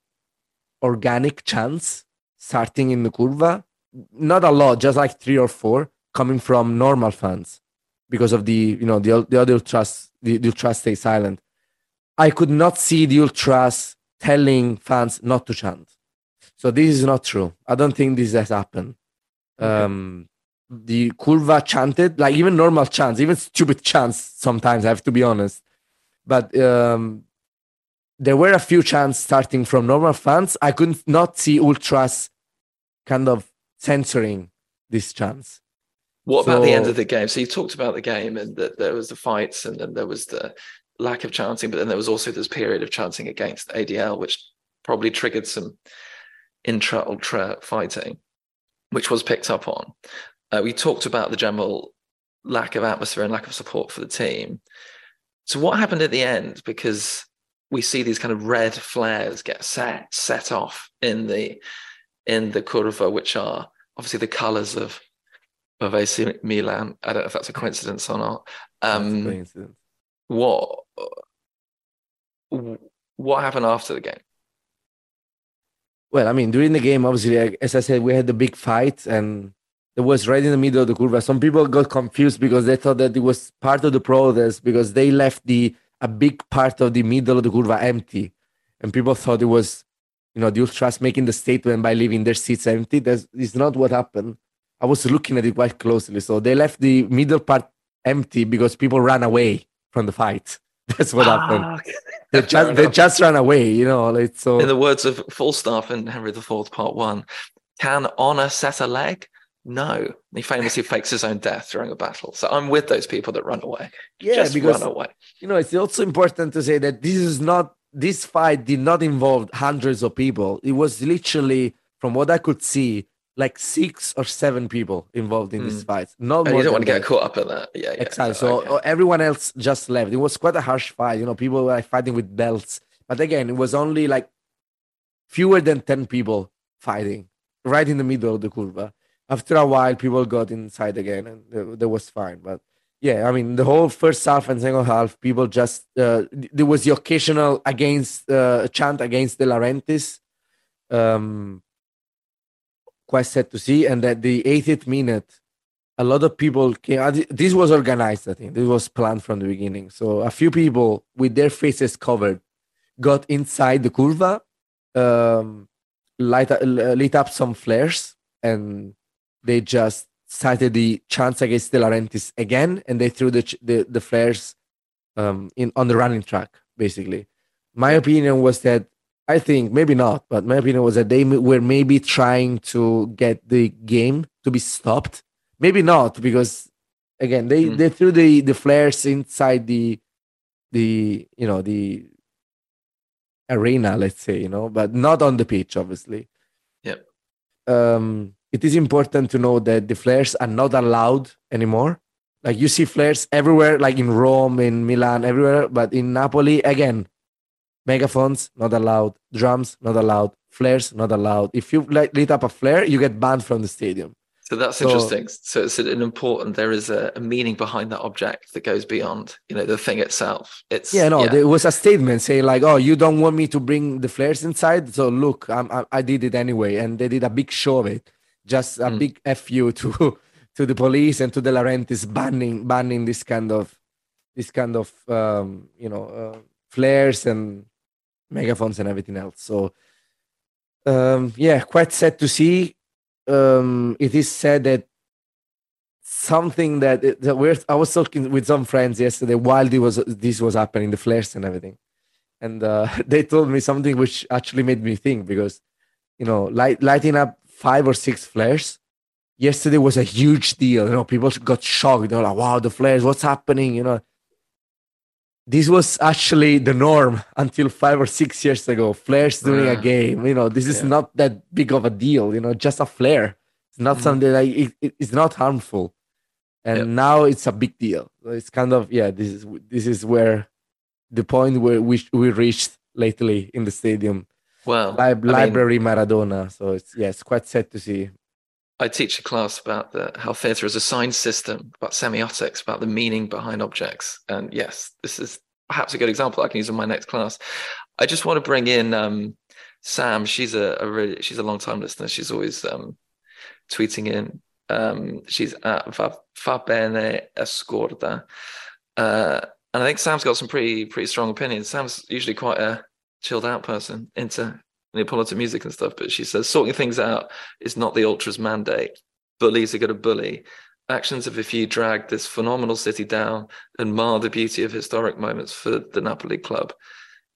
S3: organic chants starting in the curva. Not a lot, just like three or four coming from normal fans because of the you know the the other ultras the, the ultras stay silent. I could not see the ultras telling fans not to chant. So this is not true. I don't think this has happened.
S2: Okay.
S3: Um, the curva chanted like even normal chants, even stupid chants. Sometimes I have to be honest, but um, there were a few chants starting from normal fans. I could not see ultras kind of censoring these chants.
S2: What about the end of the game? So you talked about the game and that there was the fights and then there was the lack of chanting, but then there was also this period of chanting against ADL, which probably triggered some intra ultra fighting, which was picked up on. Uh, we talked about the general lack of atmosphere and lack of support for the team. So what happened at the end? Because we see these kind of red flares get set set off in the in the curva, which are obviously the colours of of AC Milan. I don't know if that's a coincidence or not. Um,
S3: coincidence.
S2: what what happened after the game?
S3: Well, I mean, during the game, obviously, as I said, we had the big fight, and it was right in the middle of the curva. Some people got confused because they thought that it was part of the protest because they left the a big part of the middle of the curva empty, and people thought it was, you know, the ultras making the statement by leaving their seats empty. That's is not what happened. I was looking at it quite closely. So they left the middle part empty because people ran away from the fight. That's what happened.
S2: Ah, okay.
S3: They
S2: Fair
S3: just they just ran away. You know, like so.
S2: In the words of Falstaff in Henry IV, Part One, can honor set a leg? No. He famously fakes his own death during a battle. So I'm with those people that run away.
S3: yeah,
S2: Just
S3: because
S2: run away.
S3: you know it's also important to say that this is not this fight did not involve hundreds of people it was literally from what i could see like six or seven people involved in this fight. Not
S2: And
S3: more
S2: you don't want to get caught up in that. Yeah, yeah.
S3: exactly.
S2: No,
S3: so
S2: okay.
S3: uh, everyone else just left. It was quite a harsh fight. You know people were like, fighting with belts. But again it was only like fewer than 10 people fighting right in the middle of the curva. After a while people got inside again and that was fine. But yeah i mean the whole first half and second half people just uh, there was the occasional against uh, chant against De Laurentiis. Um quite sad to see and at the 80th minute a lot of people came uh, this was organized i think this was planned from the beginning so a few people with their faces covered got inside the curva um light, uh, lit up some flares and they just started the chance against De Laurentiis again, and they threw the the, the flares um, in on the running track. Basically, my opinion was that I think maybe not, but my opinion was that they were maybe trying to get the game to be stopped. Maybe not because again they
S2: Mm.
S3: they threw the the flares inside the the you know the arena, let's say you know, but not on the pitch, obviously.
S2: Yep.
S3: Um, it is important to know that the flares are not allowed anymore. Like you see flares everywhere, like in Rome, in Milan, everywhere. But in Napoli, again, megaphones not allowed, drums not allowed, flares not allowed. If you like lit up a flare, you get banned from the stadium.
S2: So that's
S3: So-
S2: interesting. So it's an important. There is a, a meaning behind that object that goes beyond, you know, the thing itself. It's
S3: Yeah, no, there was a statement saying like, "Oh, you don't want me to bring the flares inside, so look, I'm, I, I did it anyway," and they did a big show of it Just a
S2: Mm.
S3: big fu to to the police and to De Laurentiis banning banning this kind of this kind of um, you know uh, flares and megaphones and everything else. So um, yeah, quite sad to see. Um, it is sad that something that, that we're, I was talking with some friends yesterday while this was this was happening, the flares and everything, and uh, they told me something which actually made me think because you know light, lighting up five or six flares yesterday was a huge deal. You know, people got shocked. They're like, "Wow, the flares! What's happening?" You know, this was actually the norm until five or six years ago. Flares during a
S2: Ah.
S3: game. You know, this is
S2: Yeah.
S3: not that big of a deal. You know, just a flare. It's not
S2: Mhm.
S3: something like it, it- it's not harmful, and
S2: Yep.
S3: now it's a big deal. So It's kind of yeah. This is this is where the point where we we reached lately in the stadium.
S2: Well,
S3: Lib-
S2: I mean,
S3: library Maradona. So it's yeah, it's quite sad to see.
S2: I teach a class about the, how theatre is a sign system, about semiotics, about the meaning behind objects. And yes, this is perhaps a good example I can use in my next class. I just want to bring in um, Sam. She's a, a really, she's a long time listener. She's always um, tweeting in. Um, she's at Va Bene Escorda. Uh, and I think Sam's got some pretty pretty strong opinions. Sam's usually quite a chilled out person into Neapolitan music and stuff, but she says sorting things out is not the ultras mandate. Bullies are going to bully. Actions of a few drag this phenomenal city down and mar the beauty of historic moments for the Napoli club.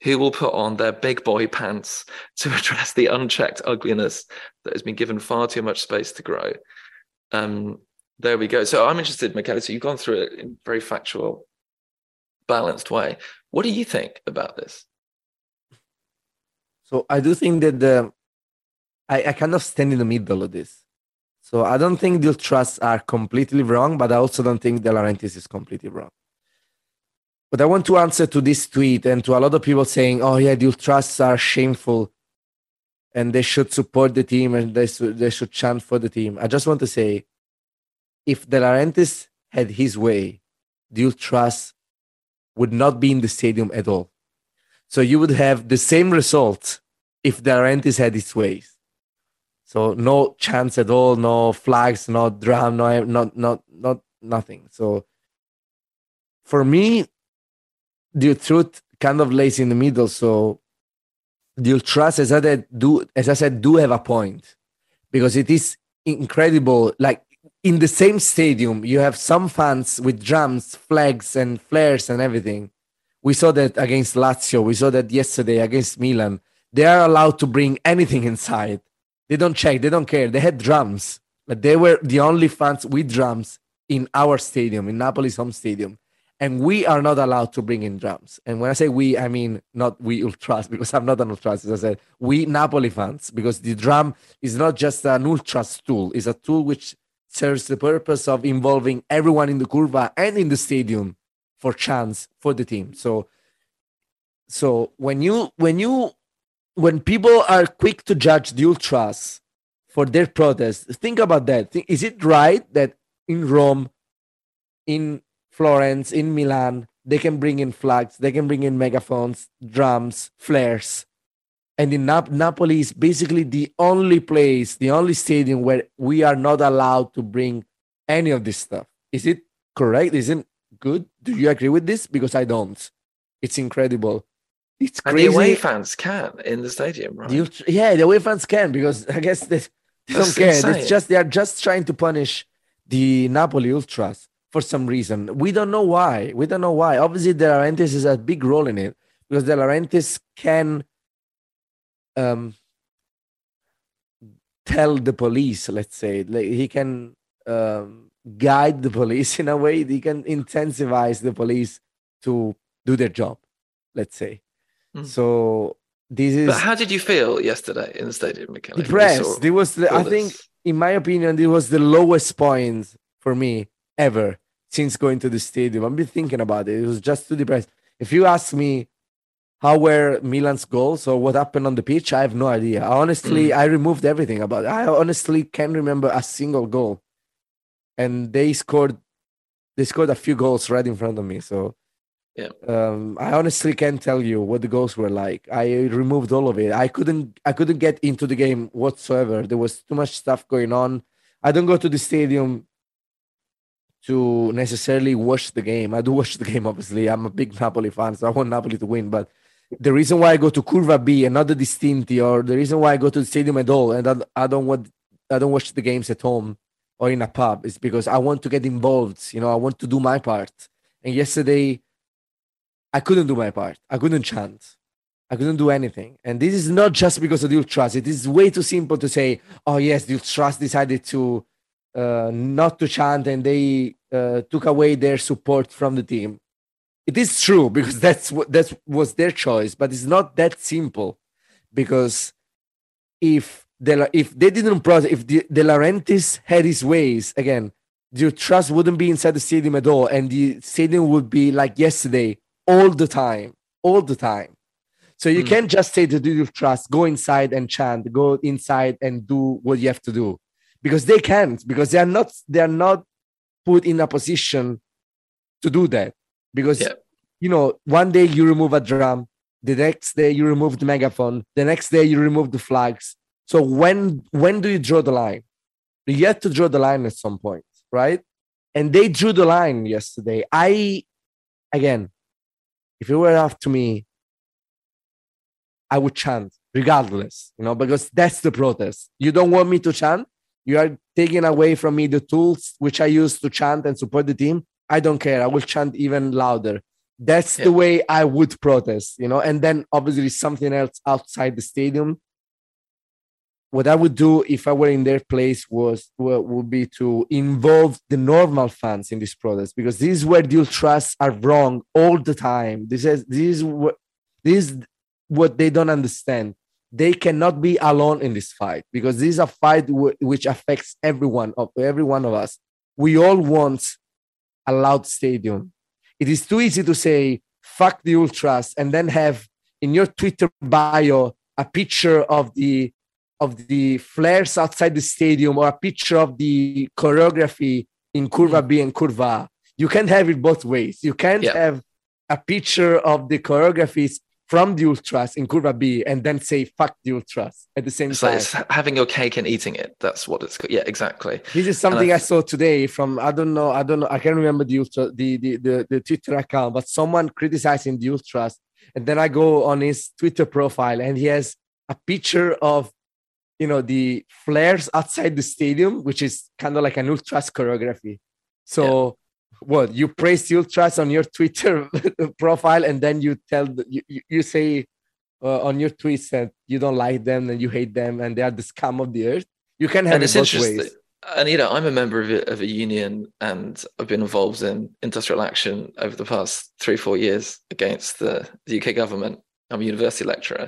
S2: Who will put on their big boy pants to address the unchecked ugliness that has been given far too much space to grow? Um, there we go. So I'm interested, Michele. So you've gone through it in a very factual, balanced way. What do you think about this?
S3: So I do think that the I, I kind of stand in the middle of this. So I don't think the trusts are completely wrong, but I also don't think De Laurentiis is completely wrong. But I want to answer to this tweet and to a lot of people saying, "Oh yeah, the trusts are shameful, and they should support the team and they should they should chant for the team." I just want to say, if De Laurentiis had his way, the ultras would not be in the stadium at all. So you would have the same result if De Laurentiis had his ways. So no chance at all, no flags, no drum, no not not not nothing. So for me, the truth kind of lays in the middle. So the ultras, as I said, do as I said, do have a point because it is incredible. Like in the same stadium, you have some fans with drums, flags, and flares and everything. We saw that against Lazio. We saw that yesterday against Milan. They are allowed to bring anything inside. They don't check. They don't care. They had drums. But they were the only fans with drums in our stadium, in Napoli's home stadium. And we are not allowed to bring in drums. And when I say we, I mean not we ultras, because I'm not an ultras. As I said, we Napoli fans, because the drum is not just an ultras tool. It's a tool which serves the purpose of involving everyone in the curva and in the stadium for chance for the team. So, so when you when you when people are quick to judge the ultras for their protest, think about that. Is it right that in Rome, in Florence, in Milan, they can bring in flags, they can bring in megaphones, drums, flares, and in Nap- Napoli is basically the only place, the only stadium where we are not allowed to bring any of this stuff. Is it correct? Isn't good? Do you agree with this? Because I don't. It's incredible. It's
S2: And
S3: crazy.
S2: the away fans can in the stadium, right?
S3: Ultra- yeah, the away fans can because I guess they, they don't care.
S2: insane.
S3: It's just they are just trying to punish the Napoli ultras for some reason. We don't know why. We don't know why. Obviously, De Laurentiis has a big role in it because De Laurentiis can um, tell the police. Let's say like, he can um, guide the police in a way. He can intensify the police to do their job. Let's say.
S2: Mm.
S3: So this is
S2: But how did you feel yesterday in the stadium, Michele?
S3: depressed. It was, the, I think, in my opinion, it was the lowest point for me ever since going to the stadium. I've been thinking about it. It was just too depressed. If you ask me how were Milan's goals or what happened on the pitch, I have no idea. Honestly,
S2: Mm.
S3: I removed everything about it. I honestly can't remember a single goal. And they scored they scored a few goals right in front of me. So
S2: Yeah.
S3: Um, I honestly can't tell you what the goals were like. I removed all of it. I couldn't. I couldn't get into the game whatsoever. There was too much stuff going on. I don't go to the stadium to necessarily watch the game. I do watch the game, obviously. I'm a big Napoli fan, so I want Napoli to win. But the reason why I go to Curva B and not the Distinti, or the reason why I go to the stadium at all, and I, I don't want, I don't watch the games at home or in a pub, is because I want to get involved. You know, I want to do my part. And yesterday, I couldn't do my part. I couldn't chant. I couldn't do anything. And this is not just because of the ultras. It is way too simple to say, oh yes, the ultras decided to uh, not to chant and they uh, took away their support from the team. It is true because that's what that was their choice, but it's not that simple because if the if they didn't protest, if the, De Laurentiis had his ways again, the trust wouldn't be inside the stadium at all, and the stadium would be like yesterday all the time, all the time. So you mm. can't just say the to the trust, go inside and chant, go inside and do what you have to do, because they can't, because they are not they are not put in a position to do that. Because yeah. you know, one day you remove a drum, the next day you remove the megaphone, the next day you remove the flags. So when when do you draw the line? You have to draw the line at some point, right? And they drew the line yesterday. I again, if it were up to me, I would chant regardless, you know, because that's the protest. You don't want me to chant. You are taking away from me the tools which I use to chant and support the team. I don't care. I will chant even louder. That's yeah. the way I would protest, you know. And then obviously something else outside the stadium what I would do if I were in their place was would be to involve the normal fans in this protest because this is where the ultras are wrong all the time. This is this is what this is what they don't understand. They cannot be alone in this fight because this is a fight w- which affects everyone of every one of us. We all want a loud stadium. It is too easy to say fuck the ultras and then have in your Twitter bio a picture of the of the flares outside the stadium or a picture of the choreography in Curva. B and Curva. You can't have it both ways. You can't yeah. have a picture of the choreographies from the ultras in Curva B and then say fuck the ultras at the same
S2: so
S3: time.
S2: It's having your cake and eating it. That's what it's yeah, exactly.
S3: This is something I, I, saw today from I don't know, I don't know, I can't remember the ultra the, the the the Twitter account, but someone criticizing the ultras. And then I go on his Twitter profile and he has a picture of you know the flares outside the stadium which is kind of like an ultras choreography. So yeah. what you praise the ultras on your twitter profile and then you tell the, you, you say uh, on your tweets that you don't like them and you hate them and they are the scum of the earth. You can have and it both ways.
S2: and you know i'm a member of a, of a union and i've been involved in industrial action over the past three four years against the, the uk government. I'm a university lecturer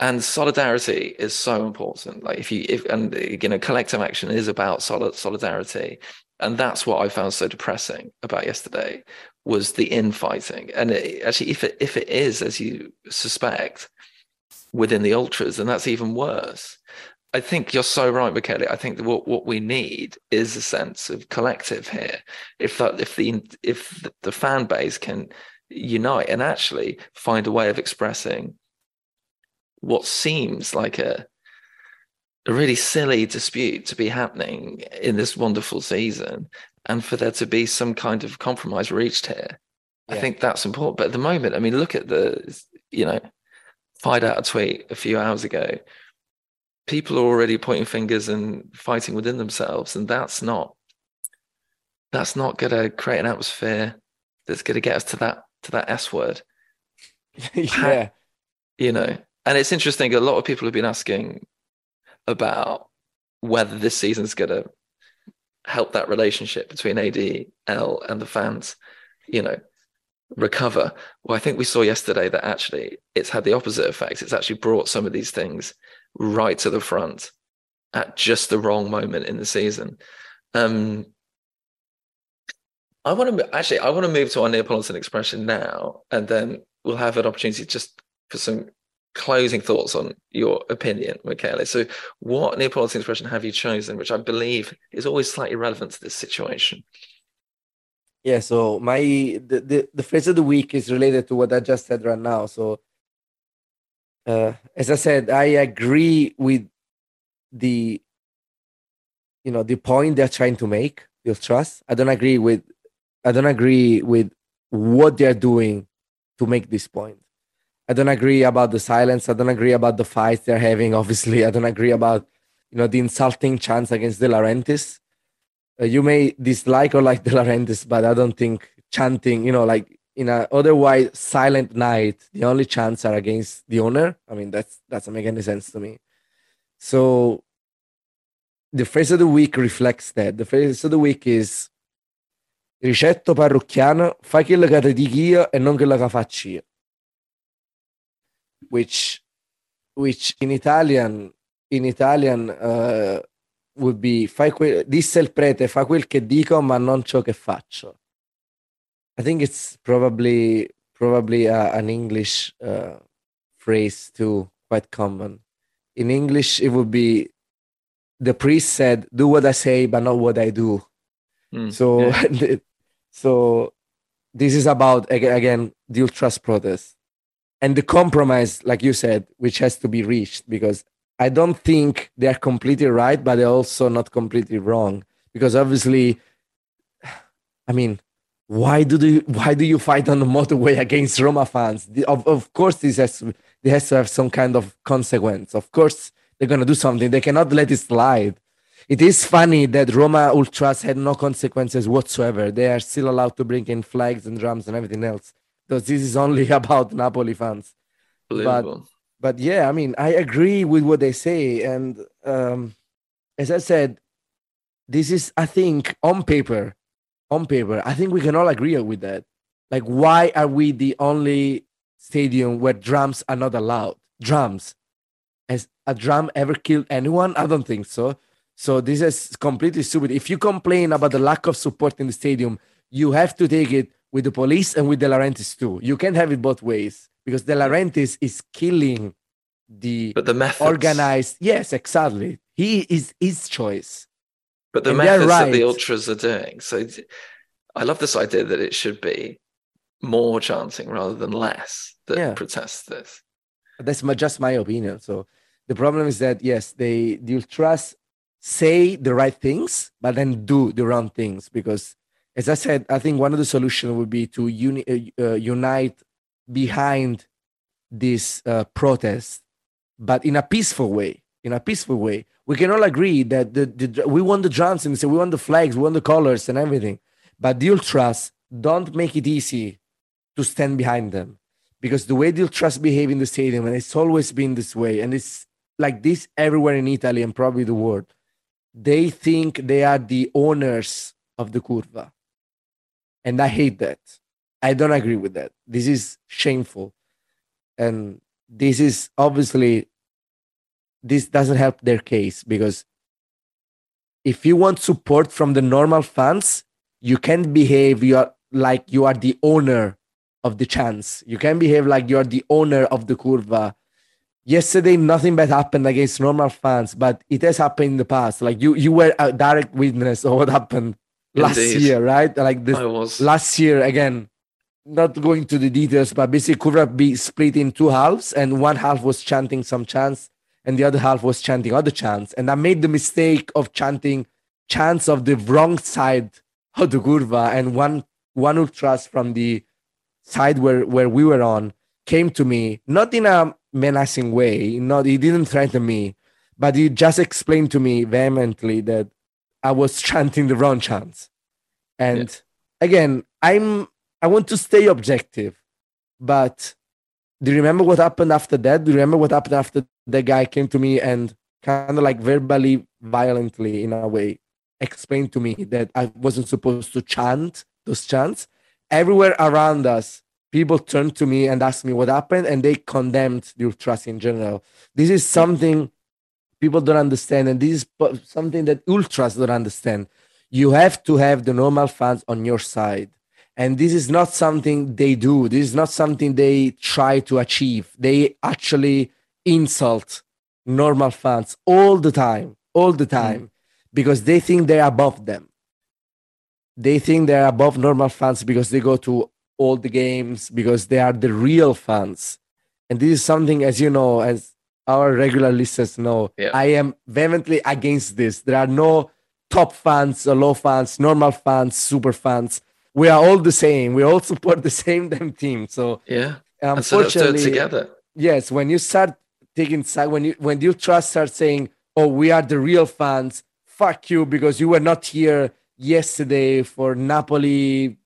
S2: and solidarity is so important. Like if you if and you know collective action is about solid solidarity. And that's what i found so depressing about yesterday was the infighting. And it, actually if it if it is as you suspect within the ultras then that's even worse. I think you're so right michele. I think that what, what we need is a sense of collective here. If that if the if the fan base can unite and actually find a way of expressing what seems like a a really silly dispute to be happening in this wonderful season and for there to be some kind of compromise reached here. Yeah. i think that's important. But at the moment i mean look at the you know fired out a tweet a few hours ago. People are already pointing fingers and fighting within themselves and that's not that's not going to create an atmosphere that's going to get us to that to that s word.
S3: Yeah.
S2: You know and it's interesting. A lot of people have been asking about whether this season's going to help that relationship between ADL and the fans, you know, recover. Well, I think we saw yesterday that actually it's had the opposite effect. It's actually brought some of these things right to the front at just the wrong moment in the season. Um, I want to actually, I want to move to our Neapolitan expression now, and then we'll have an opportunity just for some closing thoughts on your opinion, Michele. So, what Neapolitan expression have you chosen, which I believe is always slightly relevant to this situation?
S3: Yeah, so my the, the, the phrase of the week is related to what I just said right now. So uh, as I said, I agree with the you know the point they're trying to make, the trust. I don't agree with I don't agree with what they're doing to make this point. I don't agree about the silence. I don't agree about the fights they're having. Obviously, I don't agree about you know the insulting chants against De Laurentiis uh, you may dislike or like De Laurentiis, but I don't think chanting, you know, like in an otherwise silent night, the only chants are against the owner. I mean, that's doesn't make any sense to me. So the phrase of the week reflects that. The phrase of the week is ricetto parrocchiano, fai che ti dico io e non quello che faccio io. Which, which in Italian, in Italian uh, would be fai que- disse il prete fa quel che dico ma non ciò che faccio. I think it's probably probably uh, an English uh, phrase too quite common. In English it would be the priest said do what I say but not what I do mm, so yeah. so this is about again the ultras protest and the compromise like you said which has to be reached because I don't think they're completely right, but they're also not completely wrong because obviously, I mean, why do you why do you fight on the motorway against Roma fans? The, of, of course, this has this has to have some kind of consequence. Of course, they're gonna do something. They cannot let it slide. It is funny that Roma ultras had no consequences whatsoever. They are still allowed to bring in flags and drums and everything else. Because this is only about Napoli fans. But but yeah, I mean, I agree with what they say, and um, as I said, this is, I think, on paper, on paper, I think we can all agree with that. Like, why are we the only stadium where drums are not allowed? Drums. Has a drum ever killed anyone? I don't think so. So this is completely stupid. If you complain about the lack of support in the stadium, you have to take it with the police and with De Laurentiis too. You can't have it both ways because De Laurentiis is killing the
S2: but the methods.
S3: organized. Yes, exactly. He is his choice.
S2: But the and methods right. that the ultras are doing. So I love this idea that it should be more chanting rather than less that yeah. protests this.
S3: That's my, just my opinion. So the problem is that yes, they the ultras say the right things, but then do the wrong things because as I said, I think one of the solutions would be to uni- uh, uh, unite behind this uh, protest, but in a peaceful way. In a peaceful way, we can all agree that the, the we want the drums and we want the flags, we want the colors and everything. But the ultras don't make it easy to stand behind them because the way the ultras behave in the stadium, and it's always been this way, and it's like this everywhere in Italy and probably the world. They think they are the owners of the curva. And I hate that. I don't agree with that. This is shameful. And this is obviously this doesn't help their case because if you want support from the normal fans, you can't behave you are like you are the owner of the chance. You can behave like you're the owner of the curva. Yesterday, nothing bad happened against normal fans, but it has happened in the past. Like you, you were a direct witness of what happened last Indeed. year, right? Like this last year again. Not going to the details, but basically Curva B split in two halves, and one half was chanting some chants, and the other half was chanting other chants. And I made the mistake of chanting chants of the wrong side of the Curva, and one one ultras from the side where where we were on came to me, not in a menacing way, not he didn't threaten me, but he just explained to me vehemently that I was chanting the wrong chants. And yeah. again, I'm I want to stay objective, but do you remember what happened after that? Do you remember what happened after the guy came to me and kind of like verbally, violently, in a way, explained to me that I wasn't supposed to chant those chants? Everywhere around us, people turned to me and asked me what happened, and they condemned the ultras in general. This is something people don't understand, and this is something that ultras don't understand. You have to have the normal fans on your side. And this is not something they do. This is not something they try to achieve. They actually insult normal fans all the time, all the time, mm. because they think they're above them. they think they're above normal fans because they go to all the games because they are the real fans and this is something as you know as our regular listeners know
S2: Yeah.
S3: i am vehemently against this there are no top fans uh, low fans normal fans super fans we are all the same we all support the same damn team so
S2: Yeah. And so let's do it
S3: unfortunately
S2: together.
S3: yes when you start taking side when you when you trust start saying oh we are the real fans fuck you because you were not here yesterday for napoli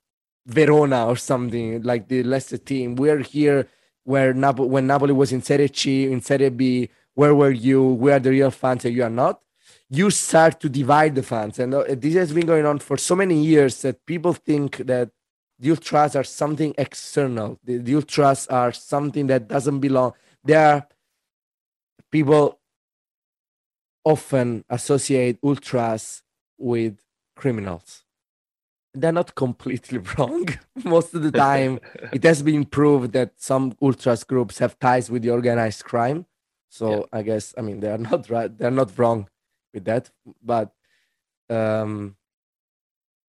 S3: verona or something like the leicester team we're here where Napo- when napoli was in serie c in serie b where were you? We are the real fans and you are not? You start to divide the fans. And uh, this has been going on for so many years that people think that the ultras are something external. The, the ultras are something that doesn't belong. There are people often associate ultras with criminals they're not completely wrong most of the time. It has been proved that some ultras groups have ties with the organized crime. So
S2: Yeah.
S3: i guess i mean they are not right they're not wrong with that but um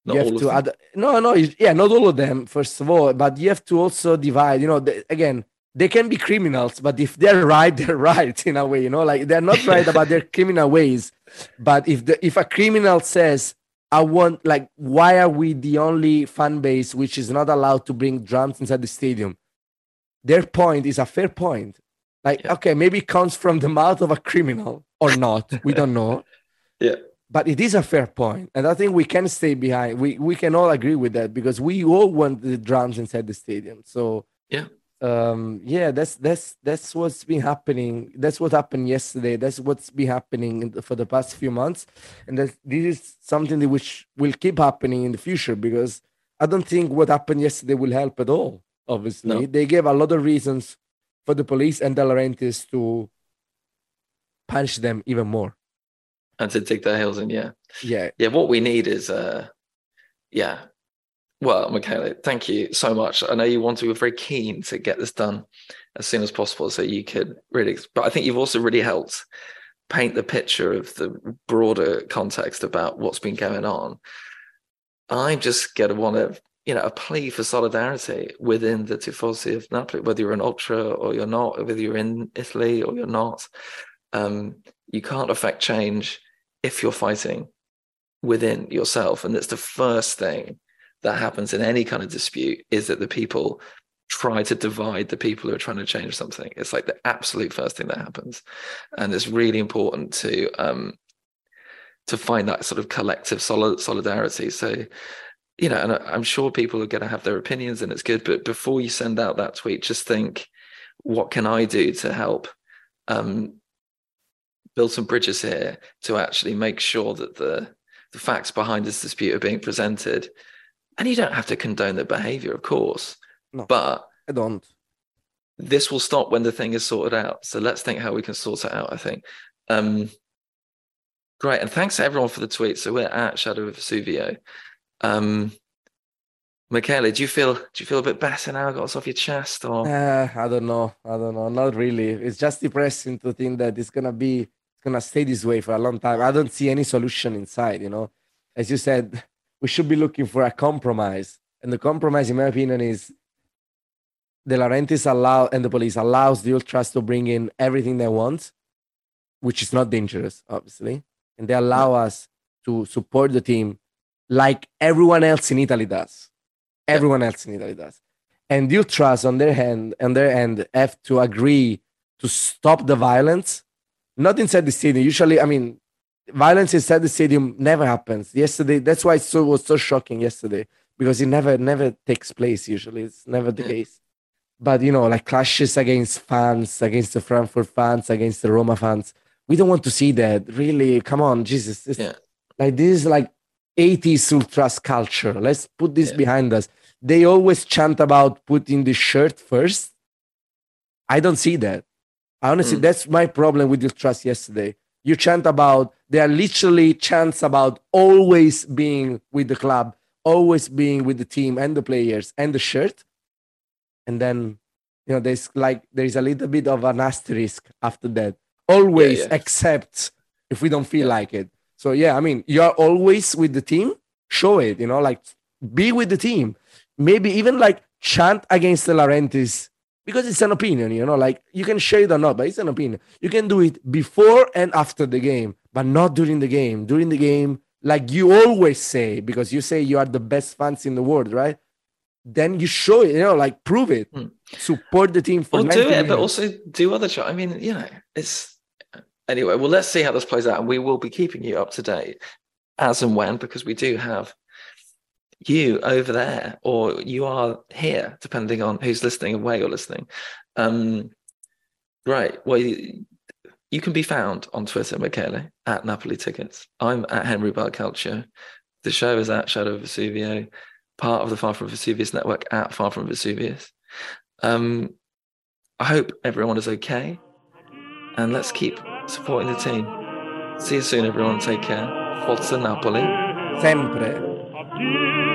S2: Not
S3: you have to add no no yeah not all of them first of all but you have to also divide you know the, again they can be criminals but if they're right they're right in a way you know like they're not right about their criminal ways but if the if a criminal says i want like why are we the only fan base which is not allowed to bring drums inside the stadium their point is a fair point like
S2: Yeah.
S3: okay maybe it comes from the mouth of a criminal or not we don't know
S2: Yeah.
S3: but it is a fair point and i think we can stay behind we we can all agree with that because we all want the drums inside the stadium so
S2: Yeah.
S3: Um yeah that's that's that's what's been happening that's what happened yesterday that's what's been happening in the, for the past few months and that this is something that which will keep happening in the future because i don't think what happened yesterday will help at all obviously
S2: No.
S3: they gave a lot of reasons for the police and De Laurentiis to punish them even more
S2: And to dig their heels in, yeah.
S3: yeah
S2: Yeah, what we need is uh yeah. Well, Michele, thank you so much. I know you want to, were very keen to get this done as soon as possible so you could really but I think you've also really helped paint the picture of the broader context about what's been going on. I'm just gonna want to, you know, a plea for solidarity within the Tifosi of Napoli, whether you're an ultra or you're not, whether you're in Italy or you're not. Um, you can't affect change if you're fighting within yourself. And that's the first thing that happens in any kind of dispute is that the people try to divide the people who are trying to change something. It's like the absolute first thing that happens. And it's really important to um to find that sort of collective solid solidarity. So, you know, and I'm sure people are going to have their opinions and it's good, but before you send out that tweet, just think, what can I do to help um build some bridges here to actually make sure that the the facts behind this dispute are being presented. And you don't have to condone the behavior, of course.
S3: No.
S2: But
S3: i don't
S2: this will stop when the thing is sorted out. So let's think how we can sort it out, I think. Um great. And thanks to everyone for the tweet. So we're at Shadow of Vesuvio. Um Michele, do you feel do you feel a bit better now? Got us off your chest or
S3: Uh, I don't know. I don't know. Not really. It's just depressing to think that it's gonna be it's gonna stay this way for a long time. I don't see any solution inside. You know, as you said, we should be looking for a compromise, and the compromise, in my opinion, is De Laurentiis allow and the police allows the ultras to bring in everything they want, which is not dangerous, obviously, and they allow us to support the team like everyone else in Italy does. Everyone else in Italy does. And the ultras on their hand on their end have to agree to stop the violence not inside the stadium. Usually i mean violence inside the stadium never happens yesterday that's why it so, was so shocking yesterday because it never never takes place usually it's never the case but you know like clashes against fans against the frankfurt fans against the roma fans we don't want to see that really come on jesus this,
S2: Yeah.
S3: like this is like 80s ultras culture let's put this
S2: Yeah.
S3: behind us they always chant about putting the shirt first. I don't see that. Honestly,
S2: Mm.
S3: that's my problem with the ultras yesterday. You chant about they are literally chants about always being with the club, always being with the team and the players and the shirt. And then you know there's like there's a little bit of an asterisk after that. Always
S2: yeah.
S3: except if we don't feel
S2: Yeah.
S3: like it. So yeah, I mean you're always with the team, show it. You know, like be with the team. Maybe even like chant against De Laurentiis because it's an opinion. You know, like you can share it or not, but it's an opinion. You can do it before and after the game, but not during the game. During the game, like you always say, because you say you are the best fans in the world, right? Then you show it, you know, like prove it,
S2: Hmm.
S3: support the team for
S2: Or
S3: 90
S2: do it, but also do other. Ch- I mean, you know, it's anyway. Well, let's see how this plays out, and we will be keeping you up to date as and when because we do have you over there, or you are here, depending on who's listening and where you're listening. Um, right. Well, you, you can be found on Twitter, Michele, at Napoli Tickets. I'm at Henry Bell Calcio. The show is at Shadow Vesuvio, part of the Far From Vesuvius network at Far From Vesuvius. Um, I hope everyone is okay. And let's keep supporting the team. See you soon, everyone. Take care. Forza Napoli.
S3: Sempre.
S1: Addio